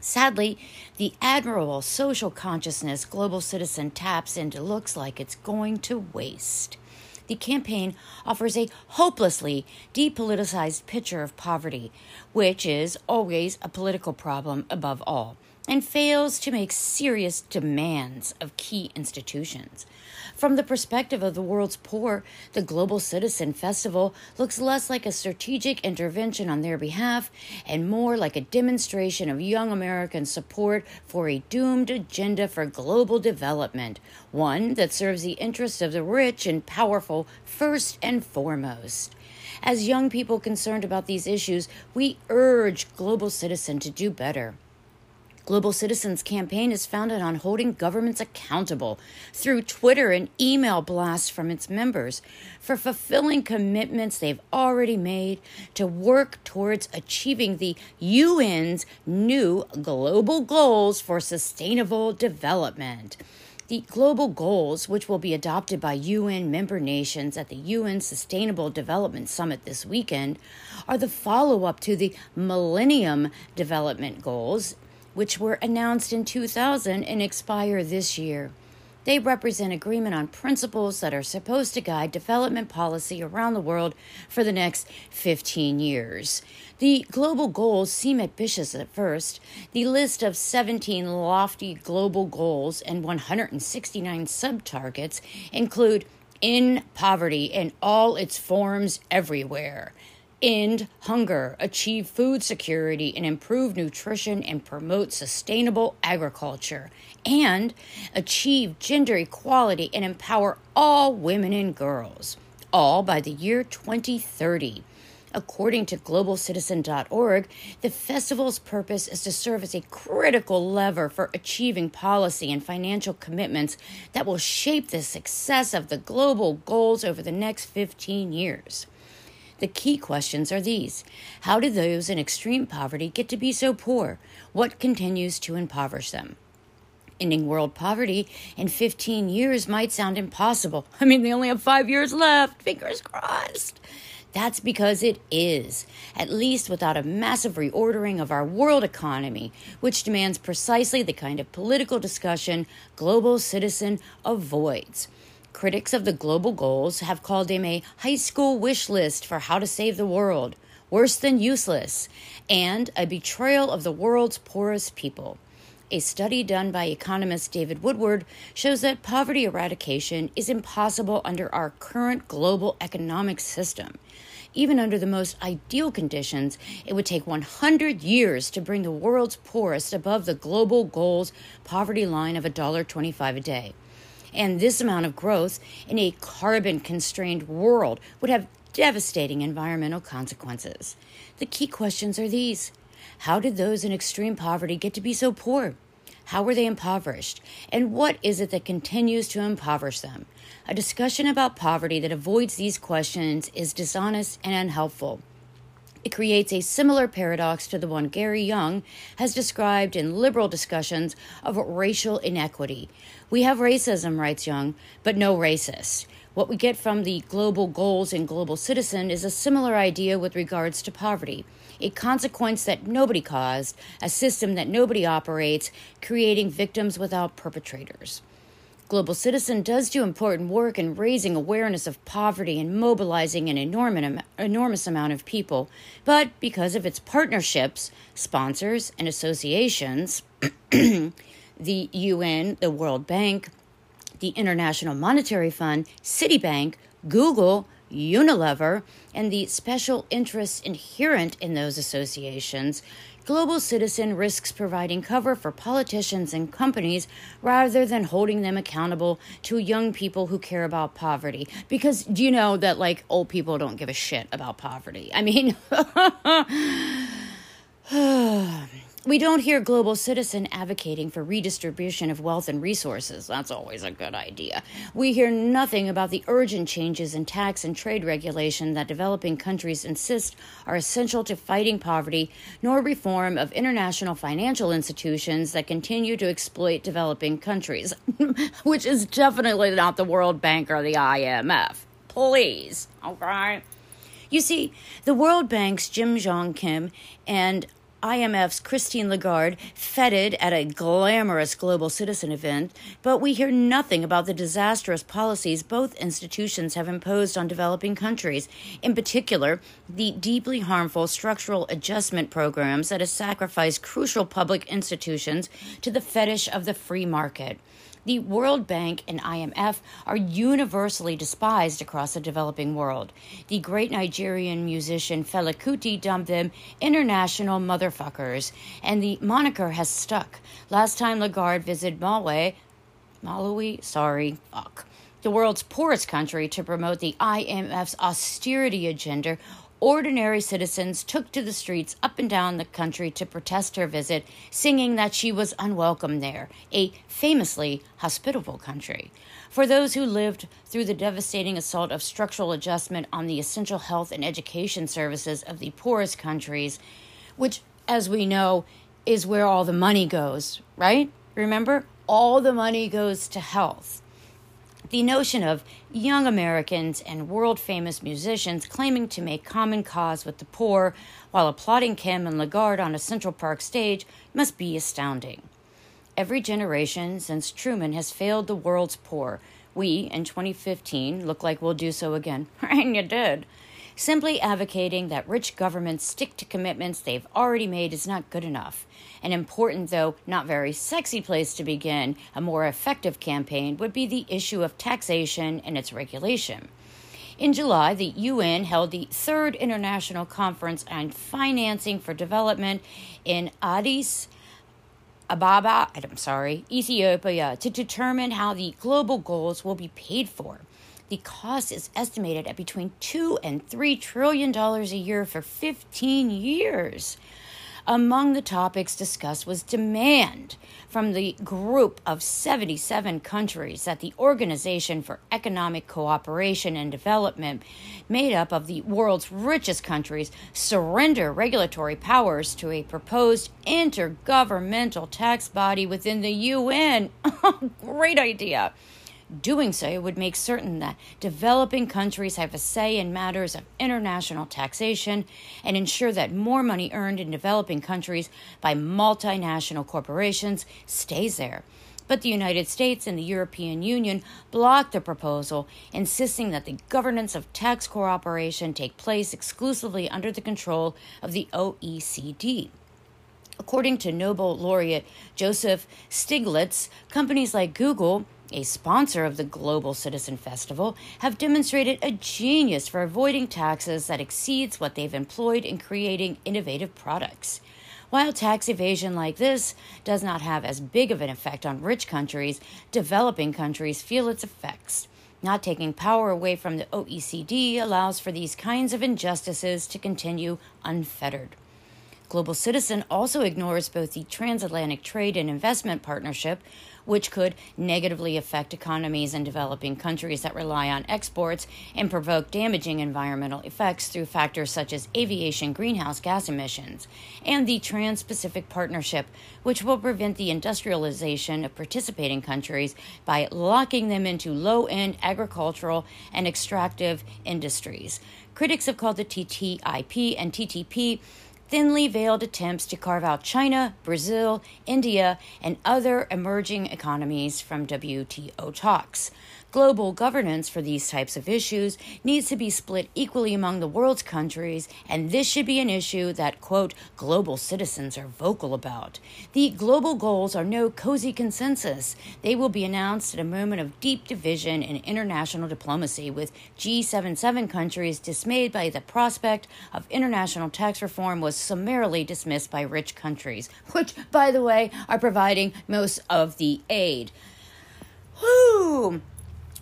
Sadly, the admirable social consciousness Global Citizen taps into looks like it's going to waste the campaign offers a hopelessly depoliticized picture of poverty, which is always a political problem above all. And fails to make serious demands of key institutions. From the perspective of the world's poor, the Global Citizen Festival looks less like a strategic intervention on their behalf and more like a demonstration of young American support for a doomed agenda for global development, one that serves the interests of the rich and powerful first and foremost. As young people concerned about these issues, we urge Global Citizen to do better. Global Citizens campaign is founded on holding governments accountable through Twitter and email blasts from its members for fulfilling commitments they've already made to work towards achieving the UN's new global goals for sustainable development. The global goals, which will be adopted by UN member nations at the UN Sustainable Development Summit this weekend, are the follow up to the Millennium Development Goals which were announced in 2000 and expire this year. They represent agreement on principles that are supposed to guide development policy around the world for the next 15 years. The global goals seem ambitious at first. The list of 17 lofty global goals and 169 sub-targets include in poverty in all its forms everywhere end hunger, achieve food security, and improve nutrition and promote sustainable agriculture, and achieve gender equality and empower all women and girls, all by the year 2030. According to globalcitizen.org, the festival's purpose is to serve as a critical lever for achieving policy and financial commitments that will shape the success of the global goals over the next 15 years. The key questions are these How did those in extreme poverty get to be so poor? What continues to impoverish them? Ending world poverty in 15 years might sound impossible. I mean, they only have five years left. Fingers crossed. That's because it is, at least without a massive reordering of our world economy, which demands precisely the kind of political discussion Global Citizen avoids. Critics of the global goals have called him a high school wish list for how to save the world, worse than useless, and a betrayal of the world's poorest people. A study done by economist David Woodward shows that poverty eradication is impossible under our current global economic system. Even under the most ideal conditions, it would take 100 years to bring the world's poorest above the global goals poverty line of $1.25 a day. And this amount of growth in a carbon constrained world would have devastating environmental consequences. The key questions are these How did those in extreme poverty get to be so poor? How were they impoverished? And what is it that continues to impoverish them? A discussion about poverty that avoids these questions is dishonest and unhelpful. It creates a similar paradox to the one Gary Younge has described in liberal discussions of racial inequity. We have racism, writes Younge, but no racists. What we get from the global goals and global citizen is a similar idea with regards to poverty a consequence that nobody caused, a system that nobody operates, creating victims without perpetrators. Global Citizen does do important work in raising awareness of poverty and mobilizing an enormous, amount of people. But because of its partnerships, sponsors, and associations, the UN, the World Bank, the International Monetary Fund, Citibank, Google, Unilever, and the special interests inherent in those associations, Global Citizen risks providing cover for politicians and companies rather than holding them accountable to young people who care about poverty. Because do you know that, like, old people don't give a shit about poverty? I mean, We don't hear Global Citizen advocating for redistribution of wealth and resources. That's always a good idea. We hear nothing about the urgent changes in tax and trade regulation that developing countries insist are essential to fighting poverty, nor reform of international financial institutions that continue to exploit developing countries, which is definitely not the World Bank or the IMF. Please, okay? You see, the World Bank's Jim Jong Kim and IMF's Christine Lagarde feted at a glamorous global citizen event, but we hear nothing about the disastrous policies both institutions have imposed on developing countries, in particular, the deeply harmful structural adjustment programs that have sacrificed crucial public institutions to the fetish of the free market. The World Bank and IMF are universally despised across the developing world. The great Nigerian musician Fela Kuti dubbed them international motherfuckers, and the moniker has stuck. Last time Lagarde visited Malawi, Malawi, sorry, fuck, the world's poorest country to promote the IMF's austerity agenda ordinary citizens took to the streets up and down the country to protest her visit, singing that she was unwelcome there, a famously hospitable country. For those who lived through the devastating assault of structural adjustment on the essential health and education services of the poorest countries, which, as we know, is where all the money goes, right? Remember? All the money goes to health the notion of young Americans and world famous musicians claiming to make common cause with the poor while applauding Kim and Lagarde on a Central Park stage must be astounding. Every generation since Truman has failed the world's poor. We, in 2015, look like we'll do so again. and you did. Simply advocating that rich governments stick to commitments they've already made is not good enough. An important, though not very sexy place to begin a more effective campaign would be the issue of taxation and its regulation. In July, the UN held the third international conference on financing for development in Addis Ababa, I'm sorry, Ethiopia, to determine how the global goals will be paid for. The cost is estimated at between two and three trillion dollars a year for 15 years. Among the topics discussed was demand from the group of 77 countries that the Organization for Economic Cooperation and Development, made up of the world's richest countries, surrender regulatory powers to a proposed intergovernmental tax body within the UN. Great idea. Doing so would make certain that developing countries have a say in matters of international taxation and ensure that more money earned in developing countries by multinational corporations stays there. But the United States and the European Union blocked the proposal, insisting that the governance of tax cooperation take place exclusively under the control of the OECD. According to Nobel laureate Joseph Stiglitz, companies like Google a sponsor of the Global Citizen Festival, have demonstrated a genius for avoiding taxes that exceeds what they've employed in creating innovative products. While tax evasion like this does not have as big of an effect on rich countries, developing countries feel its effects. Not taking power away from the OECD allows for these kinds of injustices to continue unfettered. Global Citizen also ignores both the Transatlantic Trade and Investment Partnership, which could negatively affect economies in developing countries that rely on exports and provoke damaging environmental effects through factors such as aviation greenhouse gas emissions, and the Trans Pacific Partnership, which will prevent the industrialization of participating countries by locking them into low end agricultural and extractive industries. Critics have called the TTIP and TTP thinly veiled attempts to carve out China, Brazil, India, and other emerging economies from WTO talks. Global governance for these types of issues needs to be split equally among the world's countries, and this should be an issue that, quote, global citizens are vocal about. The global goals are no cozy consensus. They will be announced at a moment of deep division in international diplomacy, with G77 countries dismayed by the prospect of international tax reform was summarily dismissed by rich countries, which, by the way, are providing most of the aid. Whew!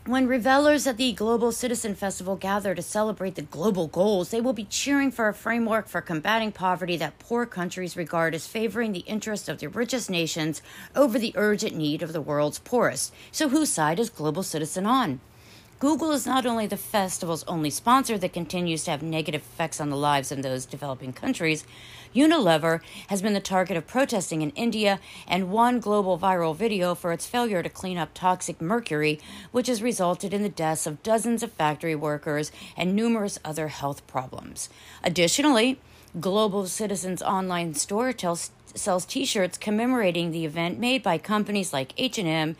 When revelers at the Global Citizen Festival gather to celebrate the global goals, they will be cheering for a framework for combating poverty that poor countries regard as favoring the interests of the richest nations over the urgent need of the world's poorest. So, whose side is Global Citizen on? Google is not only the festival's only sponsor that continues to have negative effects on the lives of those developing countries, Unilever has been the target of protesting in India and one global viral video for its failure to clean up toxic mercury, which has resulted in the deaths of dozens of factory workers and numerous other health problems. Additionally, Global Citizens online store tells, sells t-shirts commemorating the event made by companies like H&M,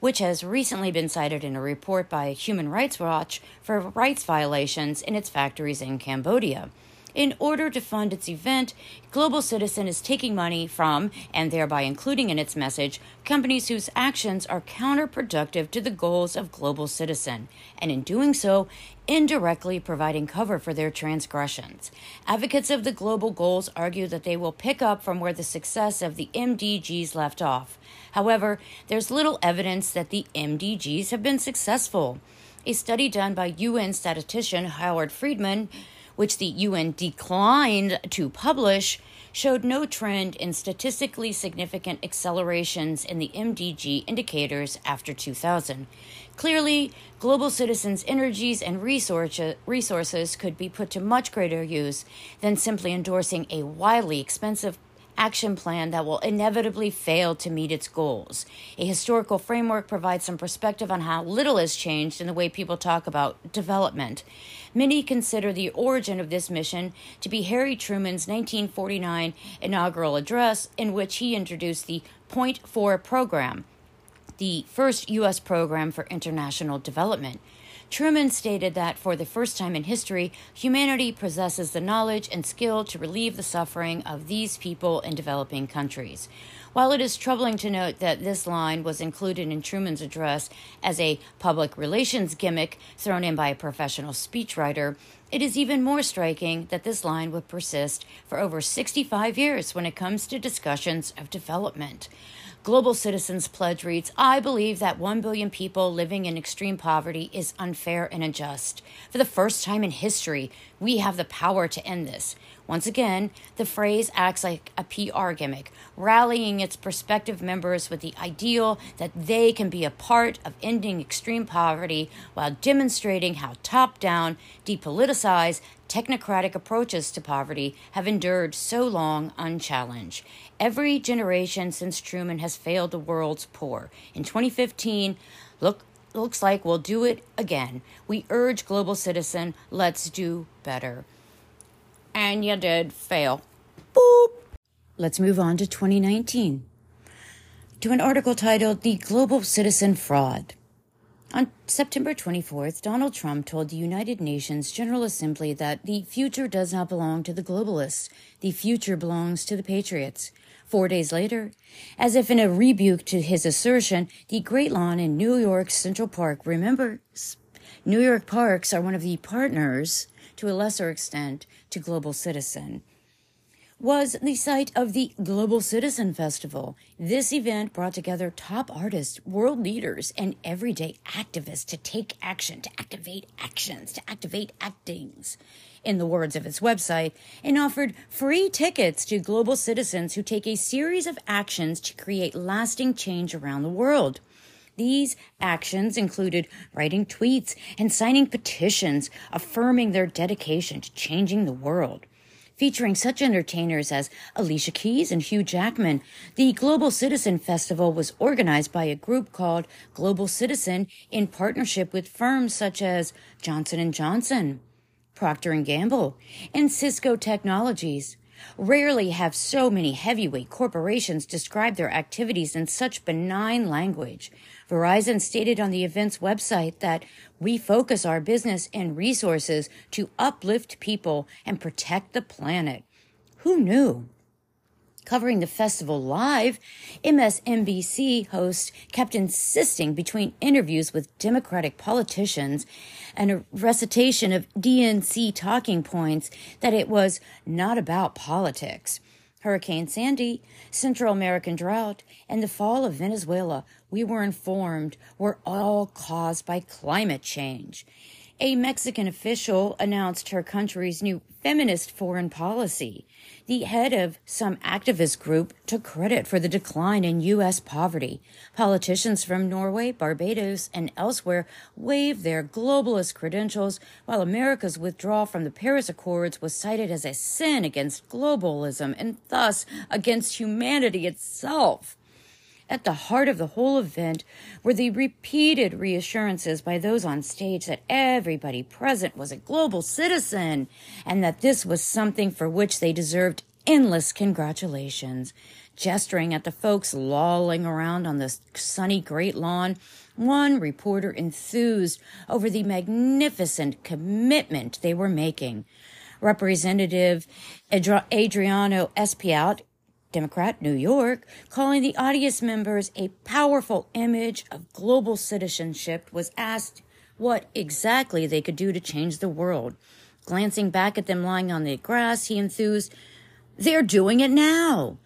which has recently been cited in a report by Human Rights Watch for rights violations in its factories in Cambodia. In order to fund its event, Global Citizen is taking money from, and thereby including in its message, companies whose actions are counterproductive to the goals of Global Citizen, and in doing so, indirectly providing cover for their transgressions. Advocates of the global goals argue that they will pick up from where the success of the MDGs left off. However, there's little evidence that the MDGs have been successful. A study done by UN statistician Howard Friedman which the UN declined to publish, showed no trend in statistically significant accelerations in the MDG indicators after 2000. Clearly, global citizens' energies and resources could be put to much greater use than simply endorsing a wildly expensive action plan that will inevitably fail to meet its goals. A historical framework provides some perspective on how little has changed in the way people talk about development. Many consider the origin of this mission to be Harry Truman's 1949 inaugural address, in which he introduced the Point Four program, the first U.S. program for international development. Truman stated that for the first time in history, humanity possesses the knowledge and skill to relieve the suffering of these people in developing countries. While it is troubling to note that this line was included in Truman's address as a public relations gimmick thrown in by a professional speechwriter, it is even more striking that this line would persist for over 65 years when it comes to discussions of development. Global Citizens Pledge reads I believe that 1 billion people living in extreme poverty is unfair and unjust. For the first time in history, we have the power to end this. Once again, the phrase acts like a PR gimmick, rallying its prospective members with the ideal that they can be a part of ending extreme poverty while demonstrating how top down, depoliticized, technocratic approaches to poverty have endured so long unchallenged. Every generation since Truman has failed the world's poor. In 2015, look looks like we'll do it again. We urge global citizen, let's do better and you did fail. Boop. Let's move on to 2019 to an article titled The Global Citizen Fraud. On September 24th, Donald Trump told the United Nations General Assembly that the future does not belong to the globalists. The future belongs to the patriots. Four days later, as if in a rebuke to his assertion, the Great Lawn in New York's Central Park, remember, New York parks are one of the partners to a lesser extent to Global Citizen, was the site of the Global Citizen Festival. This event brought together top artists, world leaders, and everyday activists to take action, to activate actions, to activate actings, in the words of its website, and offered free tickets to global citizens who take a series of actions to create lasting change around the world. These actions included writing tweets and signing petitions affirming their dedication to changing the world. Featuring such entertainers as Alicia Keys and Hugh Jackman, the Global Citizen Festival was organized by a group called Global Citizen in partnership with firms such as Johnson & Johnson, Procter & Gamble, and Cisco Technologies. Rarely have so many heavyweight corporations described their activities in such benign language. Verizon stated on the event's website that we focus our business and resources to uplift people and protect the planet. Who knew? Covering the festival live, MSNBC host kept insisting between interviews with Democratic politicians and a recitation of DNC talking points that it was not about politics. Hurricane Sandy, Central American drought, and the fall of Venezuela, we were informed, were all caused by climate change. A Mexican official announced her country's new feminist foreign policy. The head of some activist group took credit for the decline in U.S. poverty. Politicians from Norway, Barbados, and elsewhere waved their globalist credentials, while America's withdrawal from the Paris Accords was cited as a sin against globalism and thus against humanity itself. At the heart of the whole event were the repeated reassurances by those on stage that everybody present was a global citizen and that this was something for which they deserved endless congratulations. Gesturing at the folks lolling around on the sunny great lawn, one reporter enthused over the magnificent commitment they were making. Representative Adriano Espaillat Democrat, New York, calling the audience members a powerful image of global citizenship, was asked what exactly they could do to change the world. Glancing back at them lying on the grass, he enthused, They're doing it now.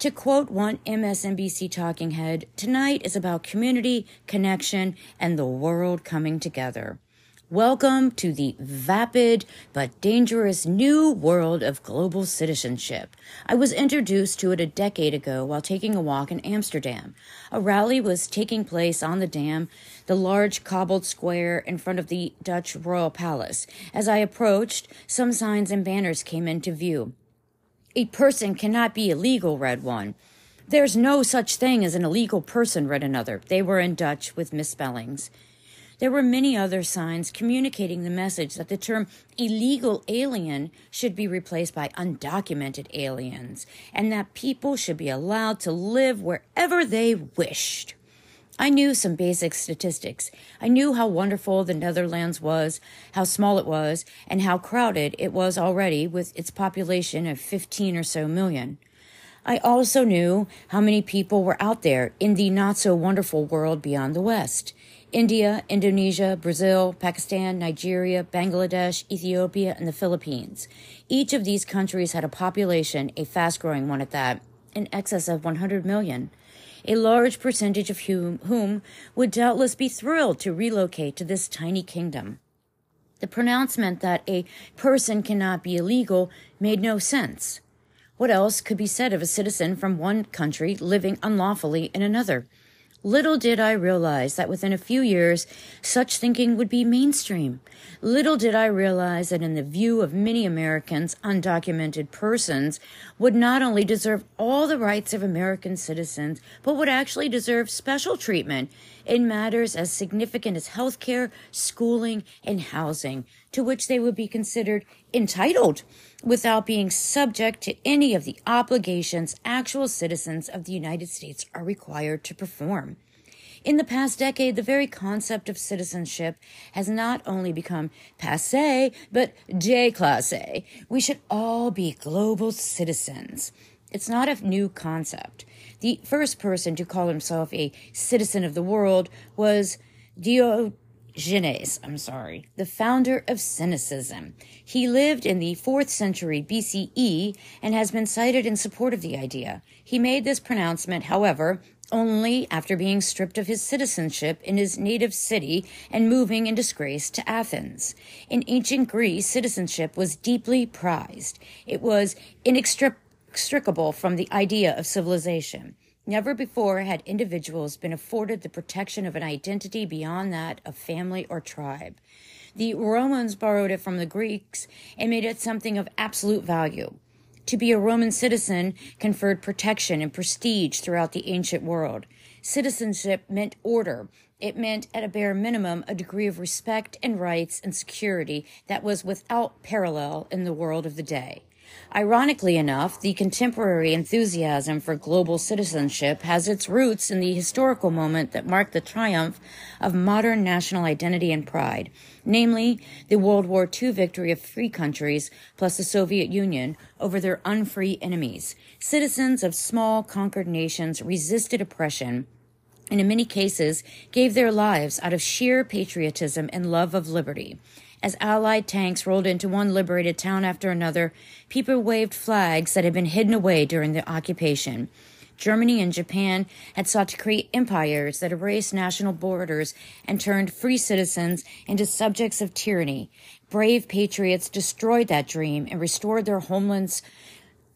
To quote one MSNBC talking head, tonight is about community, connection, and the world coming together. Welcome to the vapid but dangerous new world of global citizenship. I was introduced to it a decade ago while taking a walk in Amsterdam. A rally was taking place on the dam, the large cobbled square in front of the Dutch royal palace. As I approached, some signs and banners came into view. A person cannot be illegal, read one. There's no such thing as an illegal person, read another. They were in Dutch with misspellings. There were many other signs communicating the message that the term illegal alien should be replaced by undocumented aliens and that people should be allowed to live wherever they wished. I knew some basic statistics. I knew how wonderful the Netherlands was, how small it was, and how crowded it was already with its population of 15 or so million. I also knew how many people were out there in the not so wonderful world beyond the West. India, Indonesia, Brazil, Pakistan, Nigeria, Bangladesh, Ethiopia, and the Philippines. Each of these countries had a population, a fast growing one at that, in excess of 100 million. A large percentage of whom, whom would doubtless be thrilled to relocate to this tiny kingdom. The pronouncement that a person cannot be illegal made no sense. What else could be said of a citizen from one country living unlawfully in another? Little did I realize that within a few years, such thinking would be mainstream. Little did I realize that in the view of many Americans, undocumented persons would not only deserve all the rights of American citizens, but would actually deserve special treatment in matters as significant as health care, schooling, and housing, to which they would be considered entitled without being subject to any of the obligations actual citizens of the United States are required to perform. In the past decade, the very concept of citizenship has not only become passe, but déclassé. We should all be global citizens. It's not a new concept. The first person to call himself a citizen of the world was Dio Genes, I'm sorry, the founder of Cynicism. He lived in the 4th century BCE and has been cited in support of the idea. He made this pronouncement, however, only after being stripped of his citizenship in his native city and moving in disgrace to Athens. In ancient Greece, citizenship was deeply prized. It was inextricable from the idea of civilization. Never before had individuals been afforded the protection of an identity beyond that of family or tribe. The Romans borrowed it from the Greeks and made it something of absolute value. To be a Roman citizen conferred protection and prestige throughout the ancient world. Citizenship meant order. It meant, at a bare minimum, a degree of respect and rights and security that was without parallel in the world of the day. Ironically enough, the contemporary enthusiasm for global citizenship has its roots in the historical moment that marked the triumph of modern national identity and pride, namely the World War II victory of free countries plus the Soviet Union over their unfree enemies. Citizens of small conquered nations resisted oppression and in many cases gave their lives out of sheer patriotism and love of liberty. As Allied tanks rolled into one liberated town after another, people waved flags that had been hidden away during the occupation. Germany and Japan had sought to create empires that erased national borders and turned free citizens into subjects of tyranny. Brave patriots destroyed that dream and restored their homeland's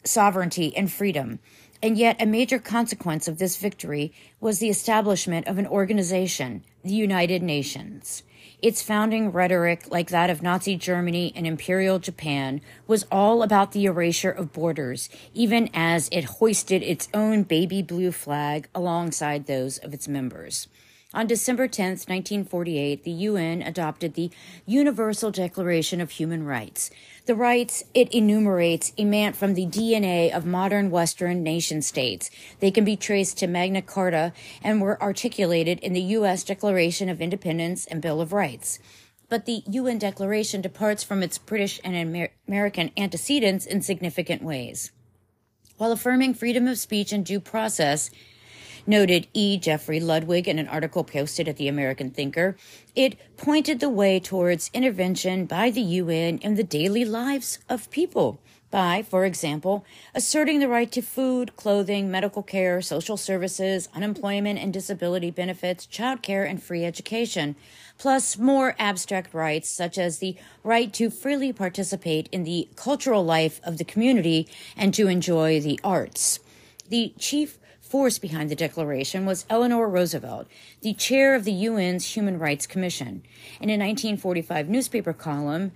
sovereignty and freedom. And yet, a major consequence of this victory was the establishment of an organization, the United Nations. Its founding rhetoric, like that of Nazi Germany and Imperial Japan, was all about the erasure of borders, even as it hoisted its own baby blue flag alongside those of its members. On December 10, 1948, the UN adopted the Universal Declaration of Human Rights. The rights it enumerates emanate from the DNA of modern Western nation states. They can be traced to Magna Carta and were articulated in the U.S. Declaration of Independence and Bill of Rights. But the UN Declaration departs from its British and Amer- American antecedents in significant ways. While affirming freedom of speech and due process, noted E. Jeffrey Ludwig in an article posted at the American Thinker. It pointed the way towards intervention by the UN in the daily lives of people by, for example, asserting the right to food, clothing, medical care, social services, unemployment and disability benefits, child care, and free education, plus more abstract rights such as the right to freely participate in the cultural life of the community and to enjoy the arts. The chief force behind the declaration was Eleanor Roosevelt, the chair of the UN's Human Rights Commission. In a 1945 newspaper column,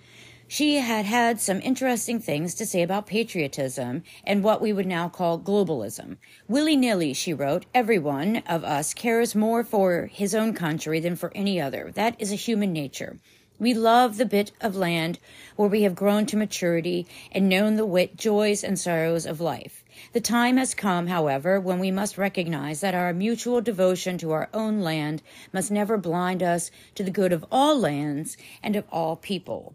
she had had some interesting things to say about patriotism and what we would now call globalism. Willy nilly, she wrote, everyone of us cares more for his own country than for any other. That is a human nature. We love the bit of land where we have grown to maturity and known the wit, joys, and sorrows of life. The time has come, however, when we must recognize that our mutual devotion to our own land must never blind us to the good of all lands and of all people.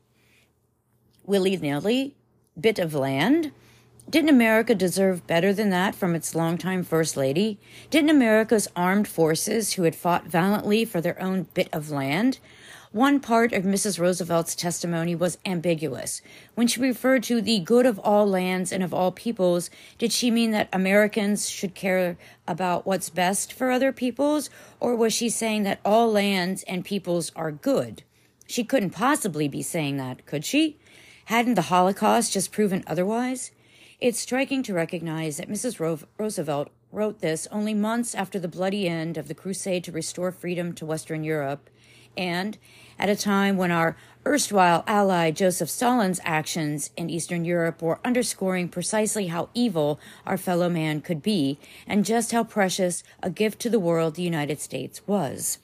Willy nilly, bit of land? Didn't America deserve better than that from its longtime First Lady? Didn't America's armed forces, who had fought valiantly for their own bit of land, one part of Mrs. Roosevelt's testimony was ambiguous. When she referred to the good of all lands and of all peoples, did she mean that Americans should care about what's best for other peoples, or was she saying that all lands and peoples are good? She couldn't possibly be saying that, could she? Hadn't the Holocaust just proven otherwise? It's striking to recognize that Mrs. Ro- Roosevelt wrote this only months after the bloody end of the crusade to restore freedom to Western Europe and at a time when our erstwhile ally Joseph Stalin's actions in Eastern Europe were underscoring precisely how evil our fellow man could be and just how precious a gift to the world the United States was.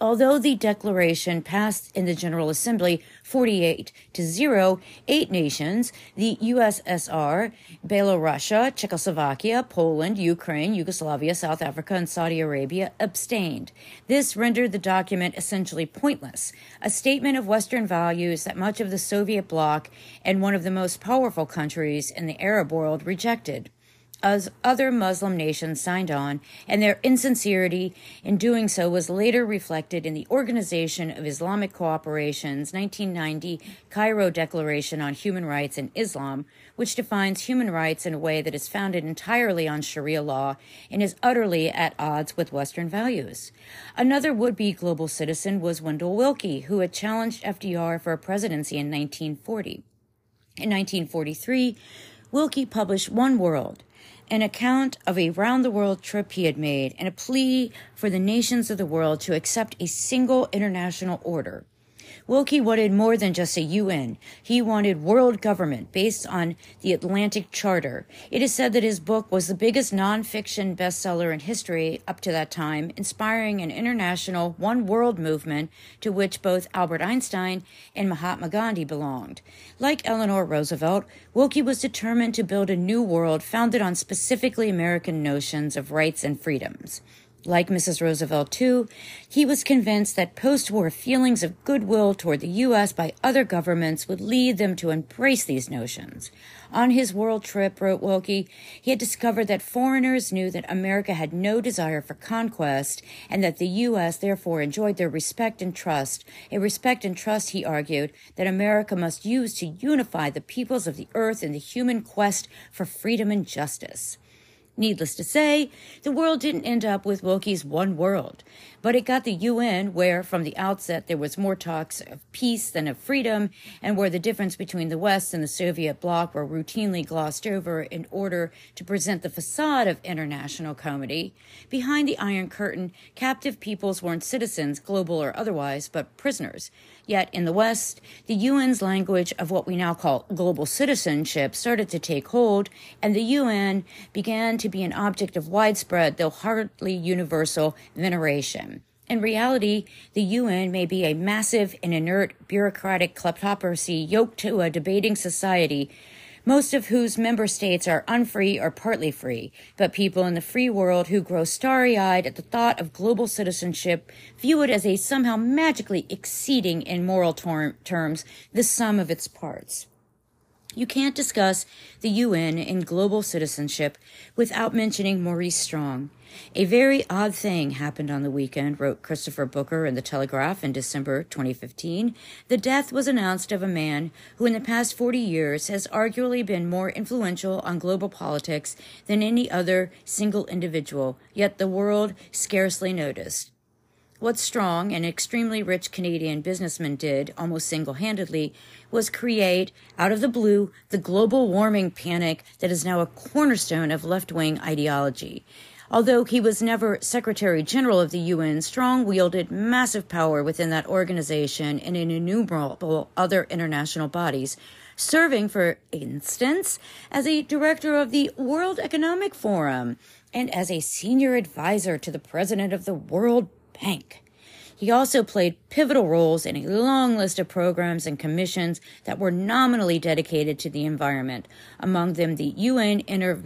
Although the declaration passed in the General Assembly 48 to 0, eight nations, the USSR, Belarusia, Czechoslovakia, Poland, Ukraine, Yugoslavia, South Africa, and Saudi Arabia, abstained. This rendered the document essentially pointless, a statement of Western values that much of the Soviet bloc and one of the most powerful countries in the Arab world rejected as other Muslim nations signed on, and their insincerity in doing so was later reflected in the Organization of Islamic Cooperation's 1990 Cairo Declaration on Human Rights in Islam, which defines human rights in a way that is founded entirely on Sharia law and is utterly at odds with Western values. Another would be global citizen was Wendell Willkie, who had challenged FDR for a presidency in 1940. In 1943, Willkie published One World, an account of a round the world trip he had made and a plea for the nations of the world to accept a single international order. Willkie wanted more than just a UN. He wanted world government based on the Atlantic Charter. It is said that his book was the biggest nonfiction bestseller in history up to that time, inspiring an international one world movement to which both Albert Einstein and Mahatma Gandhi belonged. Like Eleanor Roosevelt, Willkie was determined to build a new world founded on specifically American notions of rights and freedoms. Like Mrs. Roosevelt, too, he was convinced that post war feelings of goodwill toward the U.S. by other governments would lead them to embrace these notions. On his world trip, wrote Willkie, he had discovered that foreigners knew that America had no desire for conquest and that the U.S. therefore enjoyed their respect and trust, a respect and trust, he argued, that America must use to unify the peoples of the earth in the human quest for freedom and justice. Needless to say, the world didn't end up with Willkie's one world, but it got the UN, where from the outset there was more talks of peace than of freedom, and where the difference between the West and the Soviet bloc were routinely glossed over in order to present the facade of international comity. Behind the Iron Curtain, captive peoples weren't citizens, global or otherwise, but prisoners. Yet in the West, the UN's language of what we now call global citizenship started to take hold, and the UN began to be an object of widespread, though hardly universal, veneration. In reality, the UN may be a massive and inert bureaucratic kleptocracy yoked to a debating society most of whose member states are unfree or partly free, but people in the free world who grow starry eyed at the thought of global citizenship view it as a somehow magically exceeding in moral terms the sum of its parts. You can't discuss the UN and global citizenship without mentioning Maurice Strong. A very odd thing happened on the weekend, wrote Christopher Booker in The Telegraph in December 2015. The death was announced of a man who, in the past 40 years, has arguably been more influential on global politics than any other single individual, yet the world scarcely noticed. What Strong, an extremely rich Canadian businessman, did almost single handedly was create, out of the blue, the global warming panic that is now a cornerstone of left wing ideology. Although he was never Secretary General of the UN, Strong wielded massive power within that organization and in innumerable other international bodies, serving, for instance, as a director of the World Economic Forum and as a senior advisor to the president of the World Bank. He also played pivotal roles in a long list of programs and commissions that were nominally dedicated to the environment, among them the UN Inter-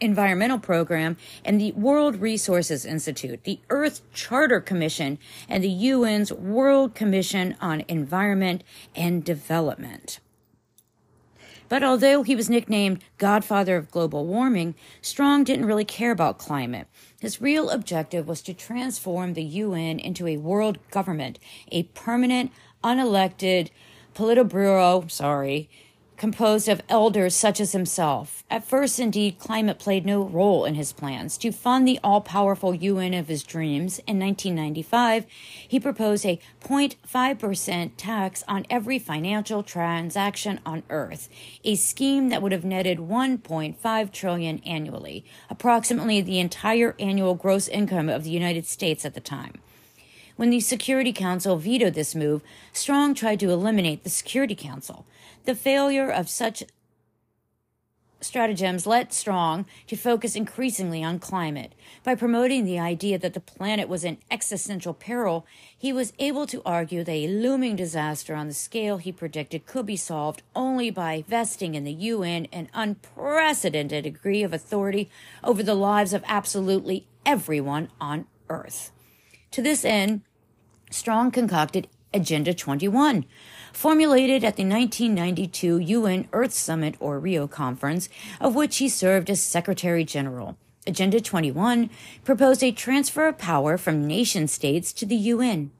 Environmental Program and the World Resources Institute, the Earth Charter Commission, and the UN's World Commission on Environment and Development. But although he was nicknamed Godfather of Global Warming, Strong didn't really care about climate. His real objective was to transform the UN into a world government, a permanent, unelected Politburo, sorry, composed of elders such as himself. At first, indeed, climate played no role in his plans. To fund the all powerful UN of his dreams, in 1995, he proposed a 0.5% tax on every financial transaction on Earth, a scheme that would have netted 1.5 trillion annually, approximately the entire annual gross income of the United States at the time. When the Security Council vetoed this move, Strong tried to eliminate the Security Council. The failure of such stratagems led Strong to focus increasingly on climate. By promoting the idea that the planet was in existential peril, he was able to argue that a looming disaster on the scale he predicted could be solved only by vesting in the UN an unprecedented degree of authority over the lives of absolutely everyone on Earth. To this end, Strong concocted Agenda 21, formulated at the 1992 UN Earth Summit or Rio Conference, of which he served as Secretary General. Agenda 21 proposed a transfer of power from nation states to the UN.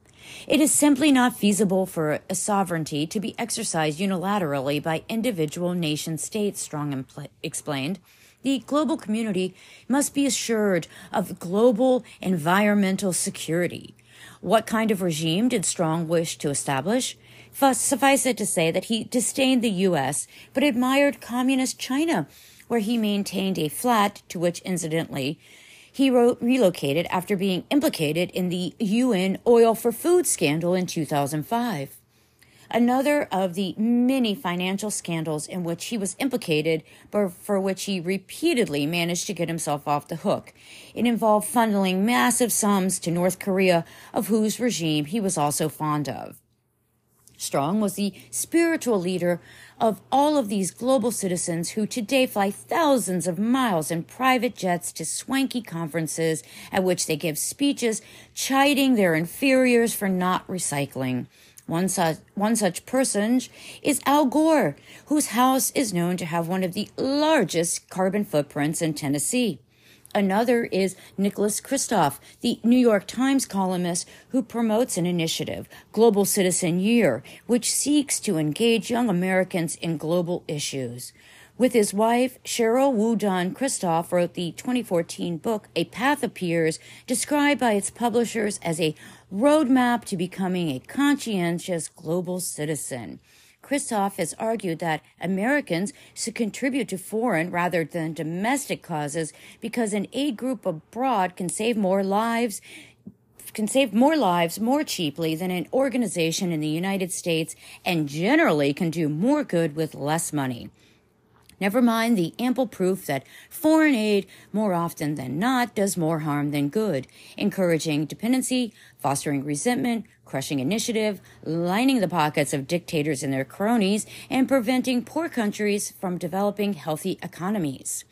It is simply not feasible for a sovereignty to be exercised unilaterally by individual nation states, Strong impl- explained. The global community must be assured of global environmental security. What kind of regime did Strong wish to establish? Suffice it to say that he disdained the U.S., but admired communist China, where he maintained a flat to which, incidentally, he relocated after being implicated in the UN oil for food scandal in 2005. Another of the many financial scandals in which he was implicated, but for which he repeatedly managed to get himself off the hook. It involved funneling massive sums to North Korea, of whose regime he was also fond of. Strong was the spiritual leader of all of these global citizens who today fly thousands of miles in private jets to swanky conferences at which they give speeches chiding their inferiors for not recycling. One such, one such person is Al Gore, whose house is known to have one of the largest carbon footprints in Tennessee. Another is Nicholas Kristof, the New York Times columnist who promotes an initiative, Global Citizen Year, which seeks to engage young Americans in global issues. With his wife, Cheryl Wu Dunn Kristof wrote the 2014 book A Path Appears, described by its publishers as a roadmap to becoming a conscientious global citizen. Kristof has argued that Americans should contribute to foreign rather than domestic causes because an aid group abroad can save more lives can save more lives more cheaply than an organization in the United States and generally can do more good with less money. Never mind the ample proof that foreign aid, more often than not, does more harm than good, encouraging dependency, fostering resentment, crushing initiative, lining the pockets of dictators and their cronies, and preventing poor countries from developing healthy economies.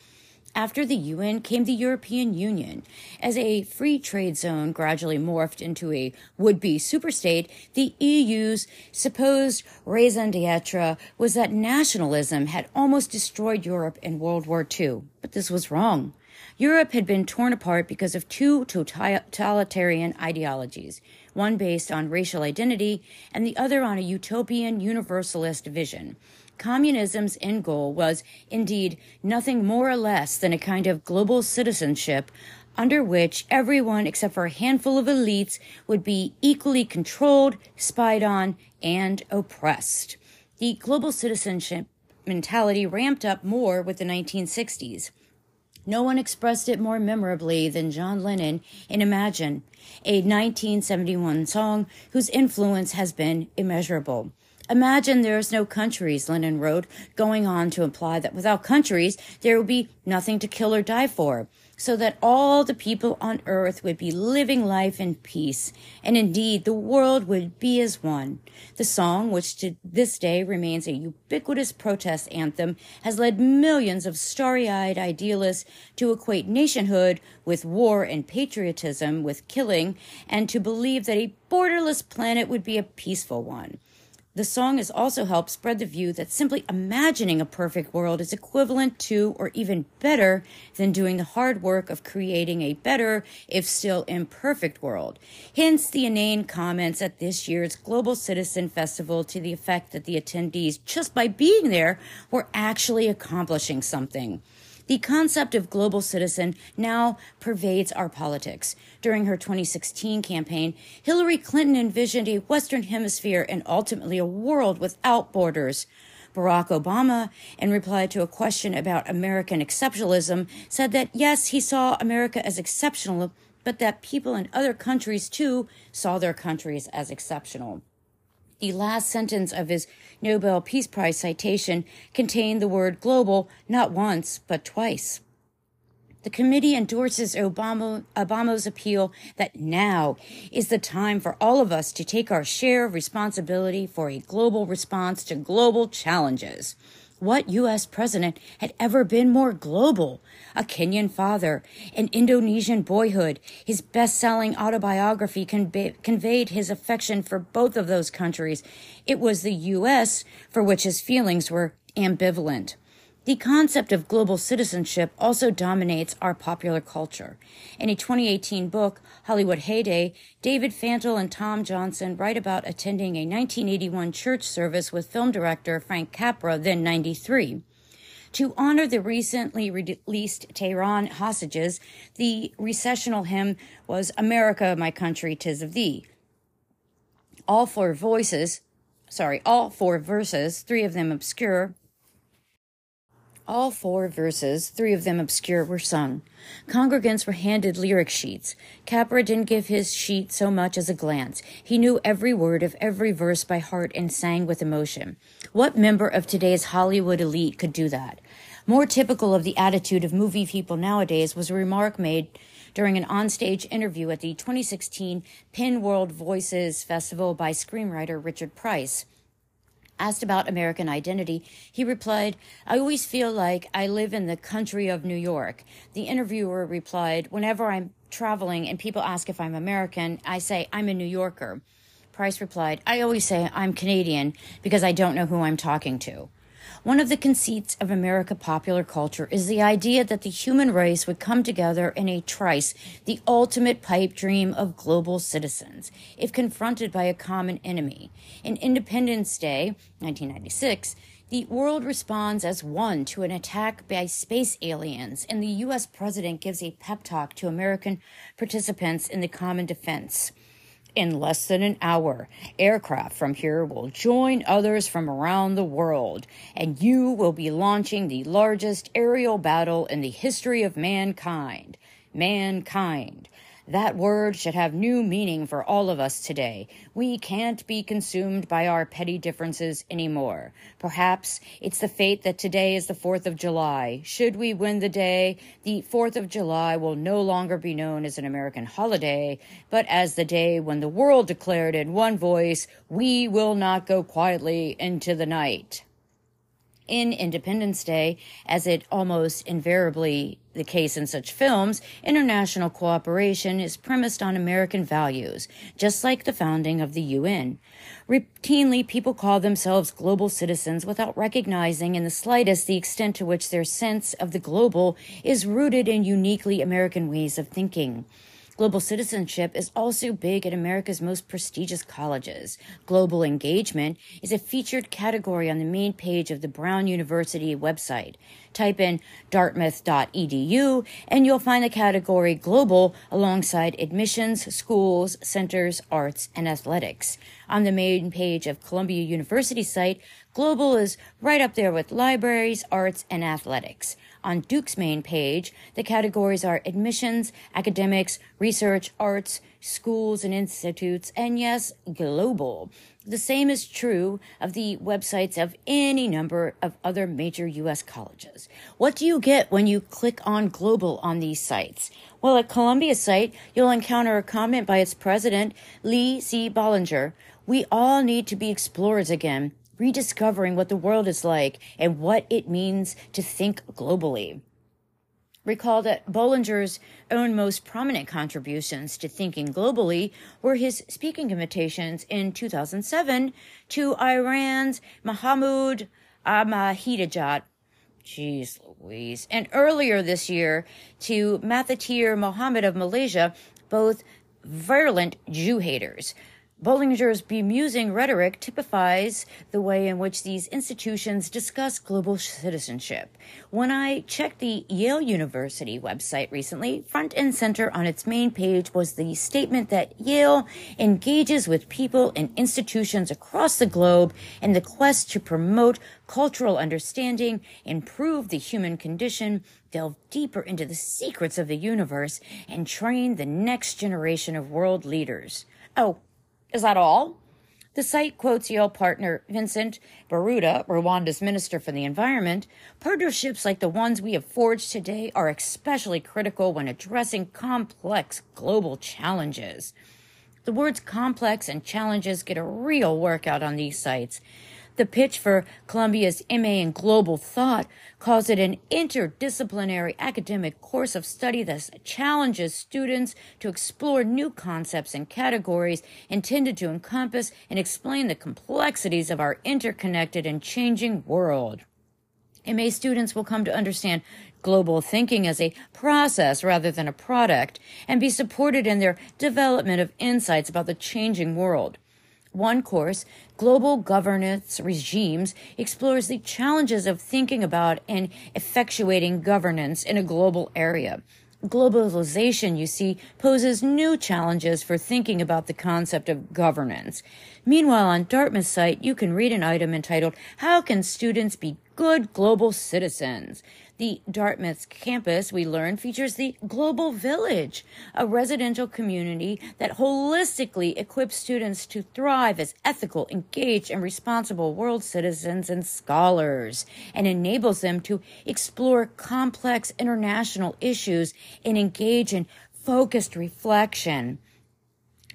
After the UN came the European Union. As a free trade zone gradually morphed into a would be superstate, the EU's supposed raison d'etre was that nationalism had almost destroyed Europe in World War II. But this was wrong. Europe had been torn apart because of two totalitarian ideologies, one based on racial identity and the other on a utopian universalist vision. Communism's end goal was indeed nothing more or less than a kind of global citizenship under which everyone except for a handful of elites would be equally controlled, spied on, and oppressed. The global citizenship mentality ramped up more with the 1960s. No one expressed it more memorably than John Lennon in Imagine, a 1971 song whose influence has been immeasurable. Imagine there's no countries, Lennon wrote, going on to imply that without countries, there would be nothing to kill or die for, so that all the people on earth would be living life in peace, and indeed the world would be as one. The song, which to this day remains a ubiquitous protest anthem, has led millions of starry eyed idealists to equate nationhood with war and patriotism with killing, and to believe that a borderless planet would be a peaceful one. The song has also helped spread the view that simply imagining a perfect world is equivalent to or even better than doing the hard work of creating a better, if still imperfect world. Hence the inane comments at this year's Global Citizen Festival to the effect that the attendees, just by being there, were actually accomplishing something. The concept of global citizen now pervades our politics. During her 2016 campaign, Hillary Clinton envisioned a Western Hemisphere and ultimately a world without borders. Barack Obama, in reply to a question about American exceptionalism, said that yes, he saw America as exceptional, but that people in other countries too saw their countries as exceptional. The last sentence of his Nobel Peace Prize citation contained the word global not once, but twice. The committee endorses Obama, Obama's appeal that now is the time for all of us to take our share of responsibility for a global response to global challenges. What U.S. president had ever been more global? A Kenyan father, an Indonesian boyhood. His best selling autobiography conveyed his affection for both of those countries. It was the U.S. for which his feelings were ambivalent. The concept of global citizenship also dominates our popular culture. In a 2018 book, Hollywood Heyday, David Fantle and Tom Johnson write about attending a 1981 church service with film director Frank Capra, then 93. To honor the recently released Tehran hostages, the recessional hymn was America, my country, tis of thee. All four voices, sorry, all four verses, three of them obscure, all four verses, three of them obscure, were sung. Congregants were handed lyric sheets. Capra didn't give his sheet so much as a glance. He knew every word of every verse by heart and sang with emotion. What member of today's Hollywood elite could do that? More typical of the attitude of movie people nowadays was a remark made during an onstage interview at the 2016 Penn World Voices Festival by screenwriter Richard Price. Asked about American identity, he replied, I always feel like I live in the country of New York. The interviewer replied, Whenever I'm traveling and people ask if I'm American, I say, I'm a New Yorker. Price replied, I always say I'm Canadian because I don't know who I'm talking to. One of the conceits of America popular culture is the idea that the human race would come together in a trice, the ultimate pipe dream of global citizens, if confronted by a common enemy. In Independence Day, 1996, The world responds as one to an attack by space aliens, and the U.S. president gives a pep talk to American participants in the common defense. In less than an hour, aircraft from here will join others from around the world, and you will be launching the largest aerial battle in the history of mankind. Mankind. That word should have new meaning for all of us today. We can't be consumed by our petty differences anymore. Perhaps it's the fate that today is the 4th of July. Should we win the day, the 4th of July will no longer be known as an American holiday, but as the day when the world declared in one voice, we will not go quietly into the night in Independence Day, as it almost invariably the case in such films, international cooperation is premised on American values, just like the founding of the UN. Routinely, people call themselves global citizens without recognizing in the slightest the extent to which their sense of the global is rooted in uniquely American ways of thinking. Global citizenship is also big at America's most prestigious colleges. Global engagement is a featured category on the main page of the Brown University website. Type in dartmouth.edu and you'll find the category Global alongside admissions, schools, centers, arts, and athletics. On the main page of Columbia University site, Global is right up there with libraries, arts, and athletics. On Duke's main page, the categories are admissions, academics, research, arts, schools and institutes, and yes, global. The same is true of the websites of any number of other major U.S. colleges. What do you get when you click on global on these sites? Well, at Columbia's site, you'll encounter a comment by its president, Lee C. Bollinger. We all need to be explorers again rediscovering what the world is like and what it means to think globally. Recall that Bollinger's own most prominent contributions to thinking globally were his speaking invitations in 2007 to Iran's Mahmoud Ahmadinejad, Jeez Louise, and earlier this year to Mahathir Mohamad of Malaysia, both virulent Jew haters Bollinger's bemusing rhetoric typifies the way in which these institutions discuss global citizenship. When I checked the Yale University website recently, front and center on its main page was the statement that Yale engages with people and institutions across the globe in the quest to promote cultural understanding, improve the human condition, delve deeper into the secrets of the universe, and train the next generation of world leaders. Oh, is that all? The site quotes Yale partner Vincent Biruta, Rwanda's Minister for the Environment. Partnerships like the ones we have forged today are especially critical when addressing complex global challenges. The words complex and challenges get a real workout on these sites. The pitch for Columbia's MA in Global Thought calls it an interdisciplinary academic course of study that challenges students to explore new concepts and categories intended to encompass and explain the complexities of our interconnected and changing world. MA students will come to understand global thinking as a process rather than a product and be supported in their development of insights about the changing world. One course, Global Governance Regimes, explores the challenges of thinking about and effectuating governance in a global area. Globalization, you see, poses new challenges for thinking about the concept of governance. Meanwhile, on Dartmouth's site, you can read an item entitled, How Can Students Be Good Global Citizens? The Dartmouth campus, we learn, features the Global Village, a residential community that holistically equips students to thrive as ethical, engaged, and responsible world citizens and scholars, and enables them to explore complex international issues and engage in focused reflection.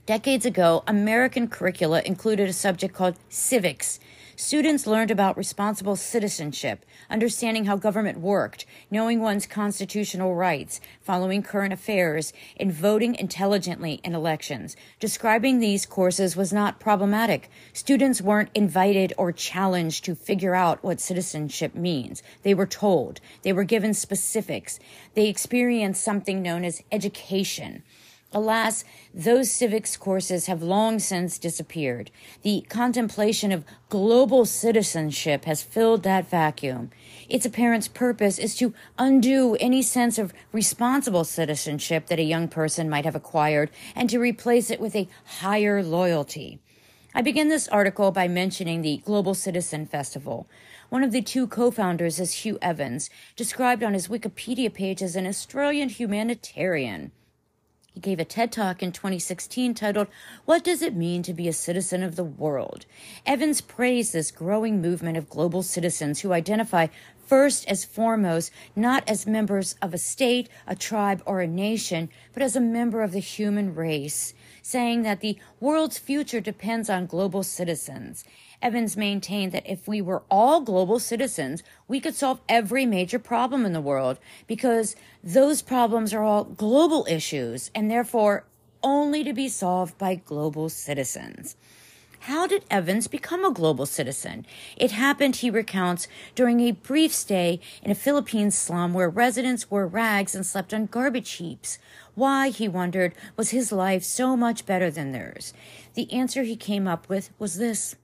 Decades ago, American curricula included a subject called civics Students learned about responsible citizenship, understanding how government worked, knowing one's constitutional rights, following current affairs, and voting intelligently in elections. Describing these courses was not problematic. Students weren't invited or challenged to figure out what citizenship means. They were told. They were given specifics. They experienced something known as education. Alas, those civics courses have long since disappeared. The contemplation of global citizenship has filled that vacuum. Its apparent purpose is to undo any sense of responsible citizenship that a young person might have acquired and to replace it with a higher loyalty. I begin this article by mentioning the Global Citizen Festival. One of the two co founders is Hugh Evans, described on his Wikipedia page as an Australian humanitarian. He gave a TED Talk in 2016 titled, What Does It Mean to Be a Citizen of the World? Evans praised this growing movement of global citizens who identify first as foremost not as members of a state, a tribe, or a nation, but as a member of the human race, saying that the world's future depends on global citizens. Evans maintained that if we were all global citizens, we could solve every major problem in the world because those problems are all global issues and therefore only to be solved by global citizens. How did Evans become a global citizen? It happened, he recounts, during a brief stay in a Philippine slum where residents wore rags and slept on garbage heaps. Why, he wondered, was his life so much better than theirs? The answer he came up with was this.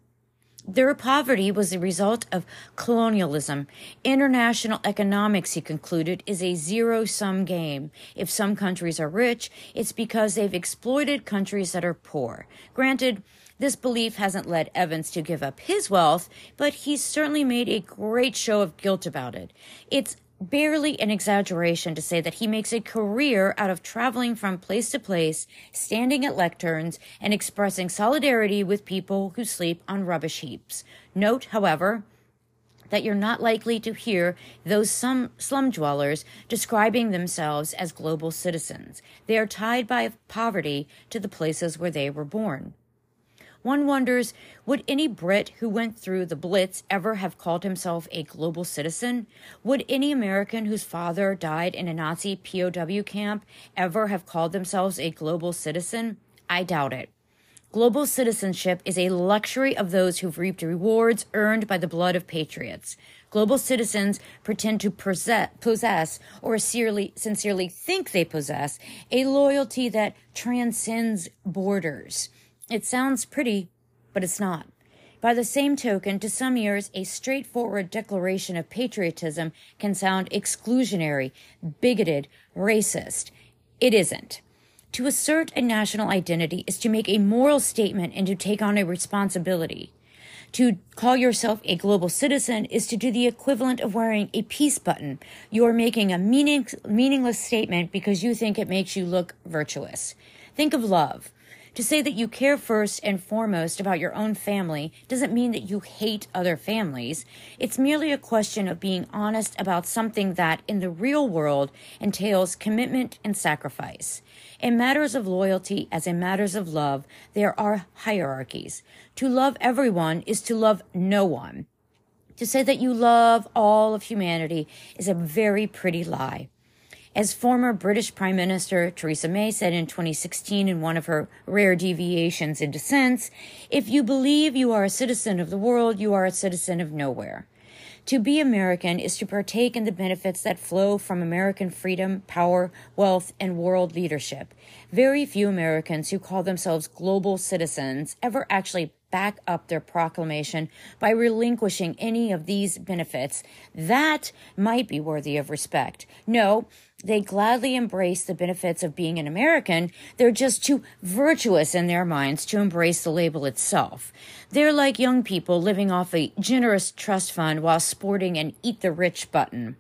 Their poverty was the result of colonialism. International economics, he concluded, is a zero sum game. If some countries are rich, it's because they've exploited countries that are poor. Granted, this belief hasn't led Evans to give up his wealth, but he's certainly made a great show of guilt about it. It's barely an exaggeration to say that he makes a career out of traveling from place to place, standing at lecterns, and expressing solidarity with people who sleep on rubbish heaps. Note, however, that you're not likely to hear those some slum dwellers describing themselves as global citizens. They are tied by poverty to the places where they were born. One wonders would any Brit who went through the Blitz ever have called himself a global citizen? Would any American whose father died in a Nazi POW camp ever have called themselves a global citizen? I doubt it. Global citizenship is a luxury of those who've reaped rewards earned by the blood of patriots. Global citizens pretend to possess, or sincerely, think they possess, a loyalty that transcends borders. It sounds pretty, but it's not. By the same token, to some ears, a straightforward declaration of patriotism can sound exclusionary, bigoted, racist. It isn't. To assert a national identity is to make a moral statement and to take on a responsibility. To call yourself a global citizen is to do the equivalent of wearing a peace button. You're making a meaning, meaningless statement because you think it makes you look virtuous. Think of love. To say that you care first and foremost about your own family doesn't mean that you hate other families. It's merely a question of being honest about something that, in the real world, entails commitment and sacrifice. In matters of loyalty, as in matters of love, there are hierarchies. To love everyone is to love no one. To say that you love all of humanity is a very pretty lie. As former British Prime Minister Theresa May said in 2016 in one of her rare deviations in dissents, if you believe you are a citizen of the world, you are a citizen of nowhere. To be American is to partake in the benefits that flow from American freedom, power, wealth, and world leadership. Very few Americans who call themselves global citizens ever actually back up their proclamation by relinquishing any of these benefits. That might be worthy of respect. No, they gladly embrace the benefits of being an American. They're just too virtuous in their minds to embrace the label itself. They're like young people living off a generous trust fund while sporting an eat the rich button.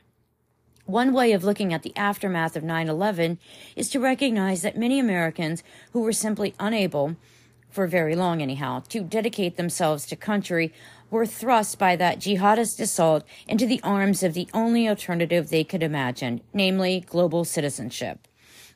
One way of looking at the aftermath of 9 11 is to recognize that many Americans who were simply unable, for very long anyhow, to dedicate themselves to country were thrust by that jihadist assault into the arms of the only alternative they could imagine, namely global citizenship.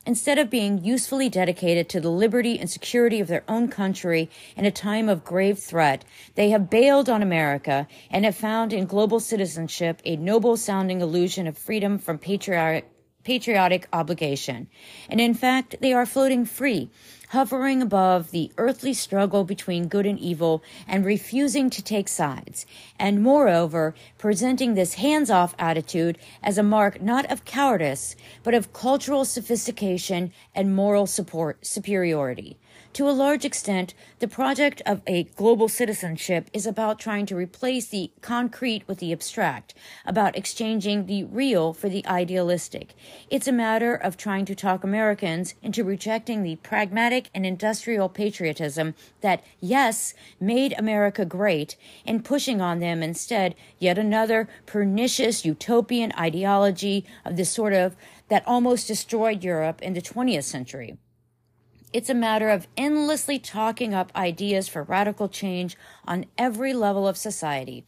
Instead of being usefully dedicated to the liberty and security of their own country in a time of grave threat, they have bailed on America and have found in global citizenship a noble sounding illusion of freedom from patriotic patriotic obligation. And in fact, they are floating free, hovering above the earthly struggle between good and evil and refusing to take sides. And moreover, presenting this hands off attitude as a mark not of cowardice, but of cultural sophistication and moral support superiority. To a large extent, the project of a global citizenship is about trying to replace the concrete with the abstract, about exchanging the real for the idealistic. It's a matter of trying to talk Americans into rejecting the pragmatic and industrial patriotism that, yes, made America great, and pushing on them instead yet another pernicious utopian ideology of the sort of that almost destroyed Europe in the 20th century. It's a matter of endlessly talking up ideas for radical change on every level of society,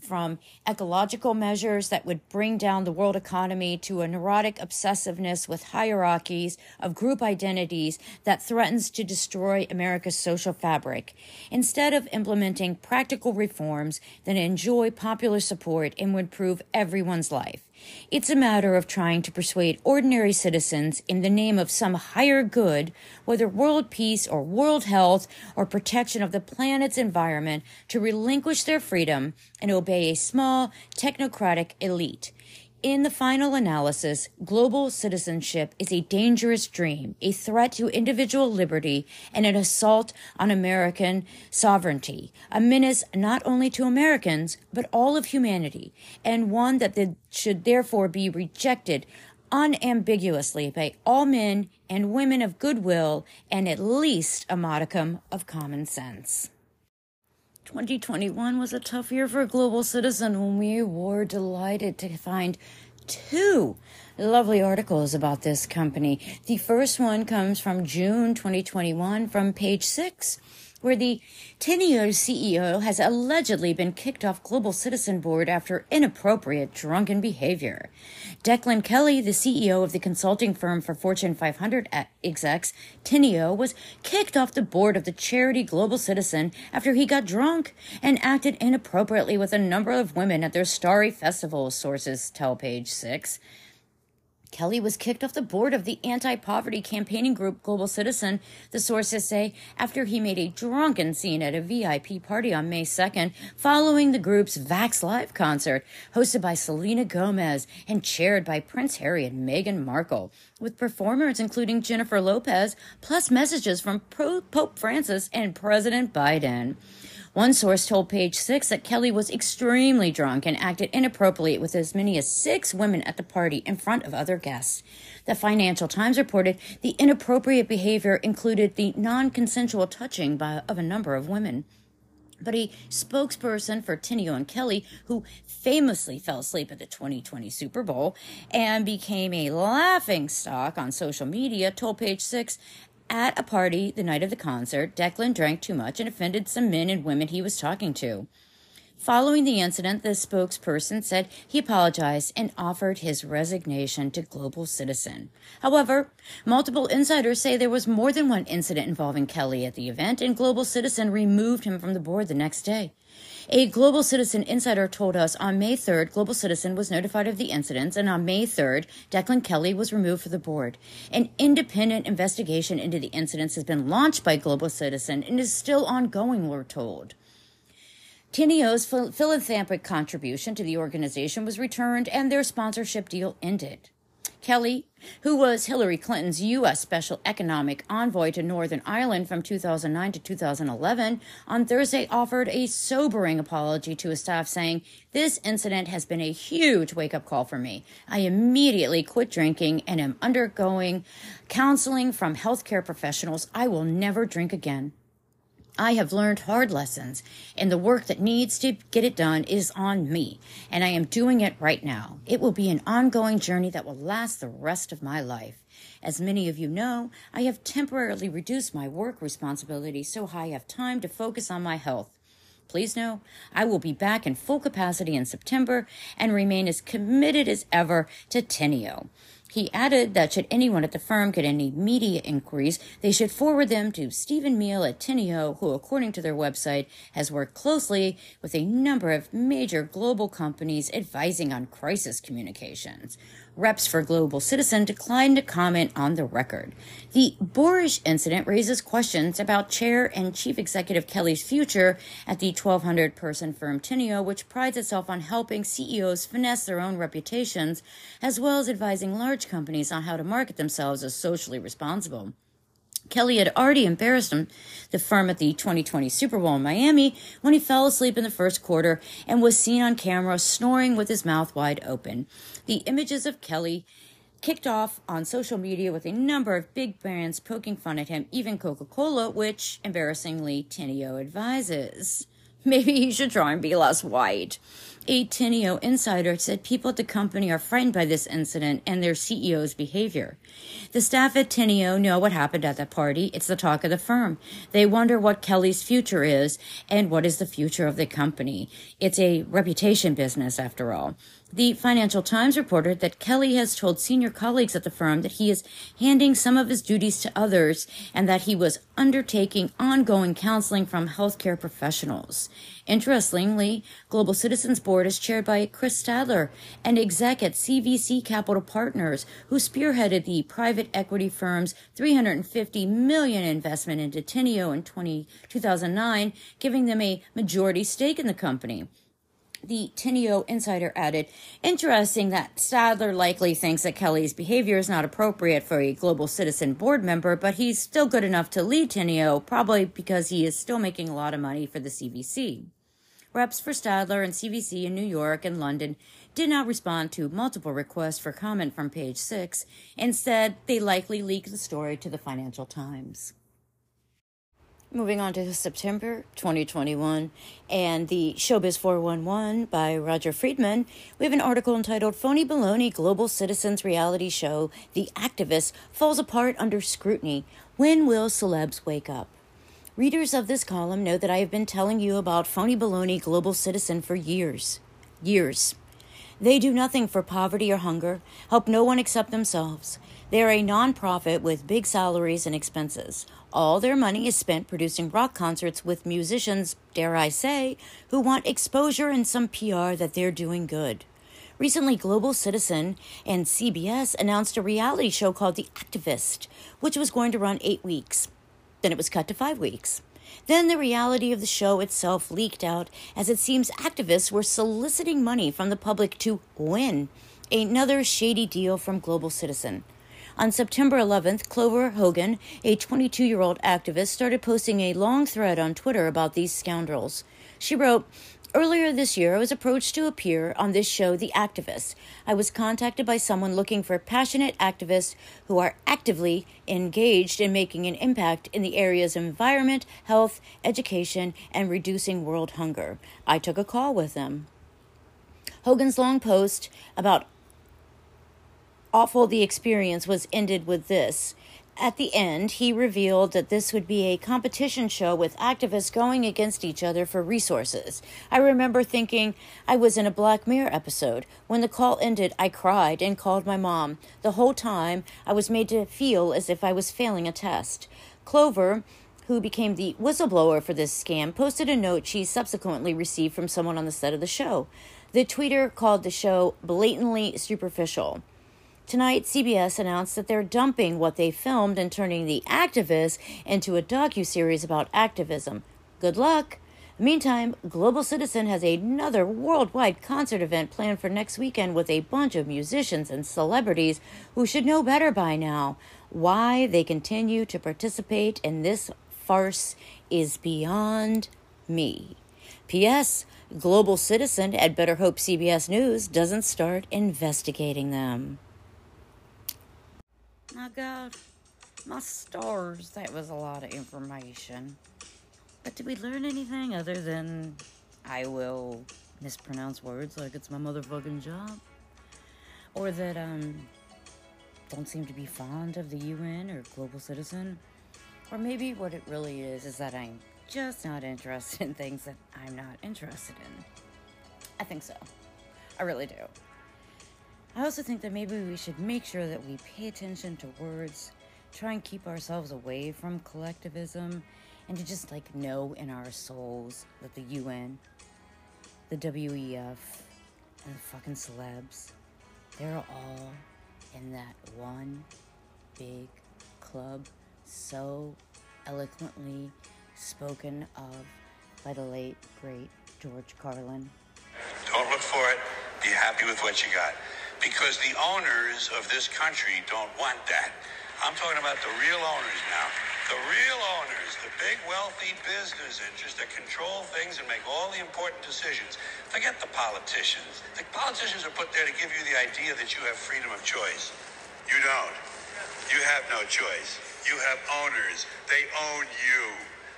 from ecological measures that would bring down the world economy to a neurotic obsessiveness with hierarchies of group identities that threatens to destroy America's social fabric. Instead of implementing practical reforms that enjoy popular support and would improve everyone's life. It's a matter of trying to persuade ordinary citizens in the name of some higher good, whether world peace or world health or protection of the planet's environment, to relinquish their freedom and obey a small technocratic elite. In the final analysis, global citizenship is a dangerous dream, a threat to individual liberty, and an assault on American sovereignty, a menace not only to Americans, but all of humanity, and one that should therefore be rejected unambiguously by all men and women of goodwill and at least a modicum of common sense. 2021 was a tough year for global citizen when we were delighted to find two lovely articles about this company. The first one comes from June 2021 from page six where the Teneo CEO has allegedly been kicked off Global Citizen Board after inappropriate drunken behavior. Declan Kelly, the CEO of the consulting firm for Fortune 500 execs, Teneo, was kicked off the board of the charity Global Citizen after he got drunk and acted inappropriately with a number of women at their starry festival, sources tell page 6. Kelly was kicked off the board of the anti poverty campaigning group Global Citizen, the sources say, after he made a drunken scene at a VIP party on May 2nd, following the group's Vax Live concert, hosted by Selena Gomez and chaired by Prince Harry and Meghan Markle, with performers including Jennifer Lopez, plus messages from Pope Francis and President Biden. One source told Page Six that Kelly was extremely drunk and acted inappropriately with as many as six women at the party in front of other guests. The Financial Times reported the inappropriate behavior included the non consensual touching by, of a number of women. But a spokesperson for Teneo and Kelly, who famously fell asleep at the 2020 Super Bowl and became a laughing stock on social media, told Page Six at a party the night of the concert, Declan drank too much and offended some men and women he was talking to. Following the incident, the spokesperson said he apologized and offered his resignation to Global Citizen. However, multiple insiders say there was more than one incident involving Kelly at the event, and Global Citizen removed him from the board the next day. A Global Citizen insider told us on May 3rd, Global Citizen was notified of the incidents, and on May 3rd, Declan Kelly was removed from the board. An independent investigation into the incidents has been launched by Global Citizen and is still ongoing, we're told. Teneo's philanthropic contribution to the organization was returned and their sponsorship deal ended. Kelly, who was Hillary Clinton's U.S. Special Economic Envoy to Northern Ireland from 2009 to 2011, on Thursday offered a sobering apology to his staff, saying, This incident has been a huge wake up call for me. I immediately quit drinking and am undergoing counseling from healthcare professionals. I will never drink again. I have learned hard lessons, and the work that needs to get it done is on me, and I am doing it right now. It will be an ongoing journey that will last the rest of my life. As many of you know, I have temporarily reduced my work responsibilities so I have time to focus on my health. Please know I will be back in full capacity in September and remain as committed as ever to Teneo. He added that should anyone at the firm get any media inquiries, they should forward them to Stephen Meal at Teneo, who, according to their website, has worked closely with a number of major global companies advising on crisis communications. Reps for Global Citizen declined to comment on the record. The boorish incident raises questions about Chair and Chief Executive Kelly's future at the 1,200 person firm Teneo, which prides itself on helping CEOs finesse their own reputations, as well as advising large companies on how to market themselves as socially responsible. Kelly had already embarrassed him, the firm at the 2020 Super Bowl in Miami when he fell asleep in the first quarter and was seen on camera snoring with his mouth wide open. The images of Kelly kicked off on social media with a number of big brands poking fun at him, even Coca Cola, which embarrassingly Teneo advises. Maybe he should try and be less white. A Teneo insider said people at the company are frightened by this incident and their CEO's behavior. The staff at Teneo know what happened at that party. It's the talk of the firm. They wonder what Kelly's future is and what is the future of the company. It's a reputation business, after all. The Financial Times reported that Kelly has told senior colleagues at the firm that he is handing some of his duties to others and that he was undertaking ongoing counseling from healthcare professionals. Interestingly, Global Citizens Board is chaired by Chris Stadler, an exec at CVC Capital Partners, who spearheaded the private equity firm's 350 million investment into Teneo in 20, 2009, giving them a majority stake in the company the Teneo insider added, interesting that Stadler likely thinks that Kelly's behavior is not appropriate for a global citizen board member, but he's still good enough to lead Teneo, probably because he is still making a lot of money for the CVC. Reps for Stadler and CVC in New York and London did not respond to multiple requests for comment from page six. Instead, they likely leaked the story to the Financial Times. Moving on to September 2021 and the Showbiz 411 by Roger Friedman, we have an article entitled Phony Baloney Global Citizens Reality Show The Activist Falls Apart Under Scrutiny. When will celebs wake up? Readers of this column know that I have been telling you about Phony Baloney Global Citizen for years. Years. They do nothing for poverty or hunger, help no one except themselves. They are a nonprofit with big salaries and expenses. All their money is spent producing rock concerts with musicians, dare I say, who want exposure and some PR that they're doing good. Recently, Global Citizen and CBS announced a reality show called The Activist, which was going to run eight weeks. Then it was cut to five weeks. Then the reality of the show itself leaked out as it seems activists were soliciting money from the public to win another shady deal from Global Citizen. On September 11th, Clover Hogan, a 22 year old activist, started posting a long thread on Twitter about these scoundrels. She wrote, Earlier this year, I was approached to appear on this show, The Activist. I was contacted by someone looking for passionate activists who are actively engaged in making an impact in the areas of environment, health, education, and reducing world hunger. I took a call with them. Hogan's long post about awful the experience was ended with this. At the end, he revealed that this would be a competition show with activists going against each other for resources. I remember thinking I was in a Black Mirror episode. When the call ended, I cried and called my mom. The whole time, I was made to feel as if I was failing a test. Clover, who became the whistleblower for this scam, posted a note she subsequently received from someone on the set of the show. The tweeter called the show blatantly superficial. Tonight, CBS announced that they're dumping what they filmed and turning The Activist into a docu-series about activism. Good luck. Meantime, Global Citizen has another worldwide concert event planned for next weekend with a bunch of musicians and celebrities who should know better by now. Why they continue to participate in this farce is beyond me. P.S. Global Citizen had better hope CBS News doesn't start investigating them. My God, my stars, that was a lot of information. But did we learn anything other than I will mispronounce words like it's my motherfucking job? Or that, um, don't seem to be fond of the UN or global citizen? Or maybe what it really is is that I'm just not interested in things that I'm not interested in. I think so. I really do. I also think that maybe we should make sure that we pay attention to words, try and keep ourselves away from collectivism, and to just like know in our souls that the UN, the WEF, and the fucking celebs They're all in that one big club, so eloquently spoken of by the late, great George Carlin. Don't look for it. Be happy with what you got. Because the owners of this country don't want that. I'm talking about the real owners now. The real owners, the big wealthy business interests that control things and make all the important decisions. Forget the politicians. The politicians are put there to give you the idea that you have freedom of choice. You don't. You have no choice. You have owners. They own you.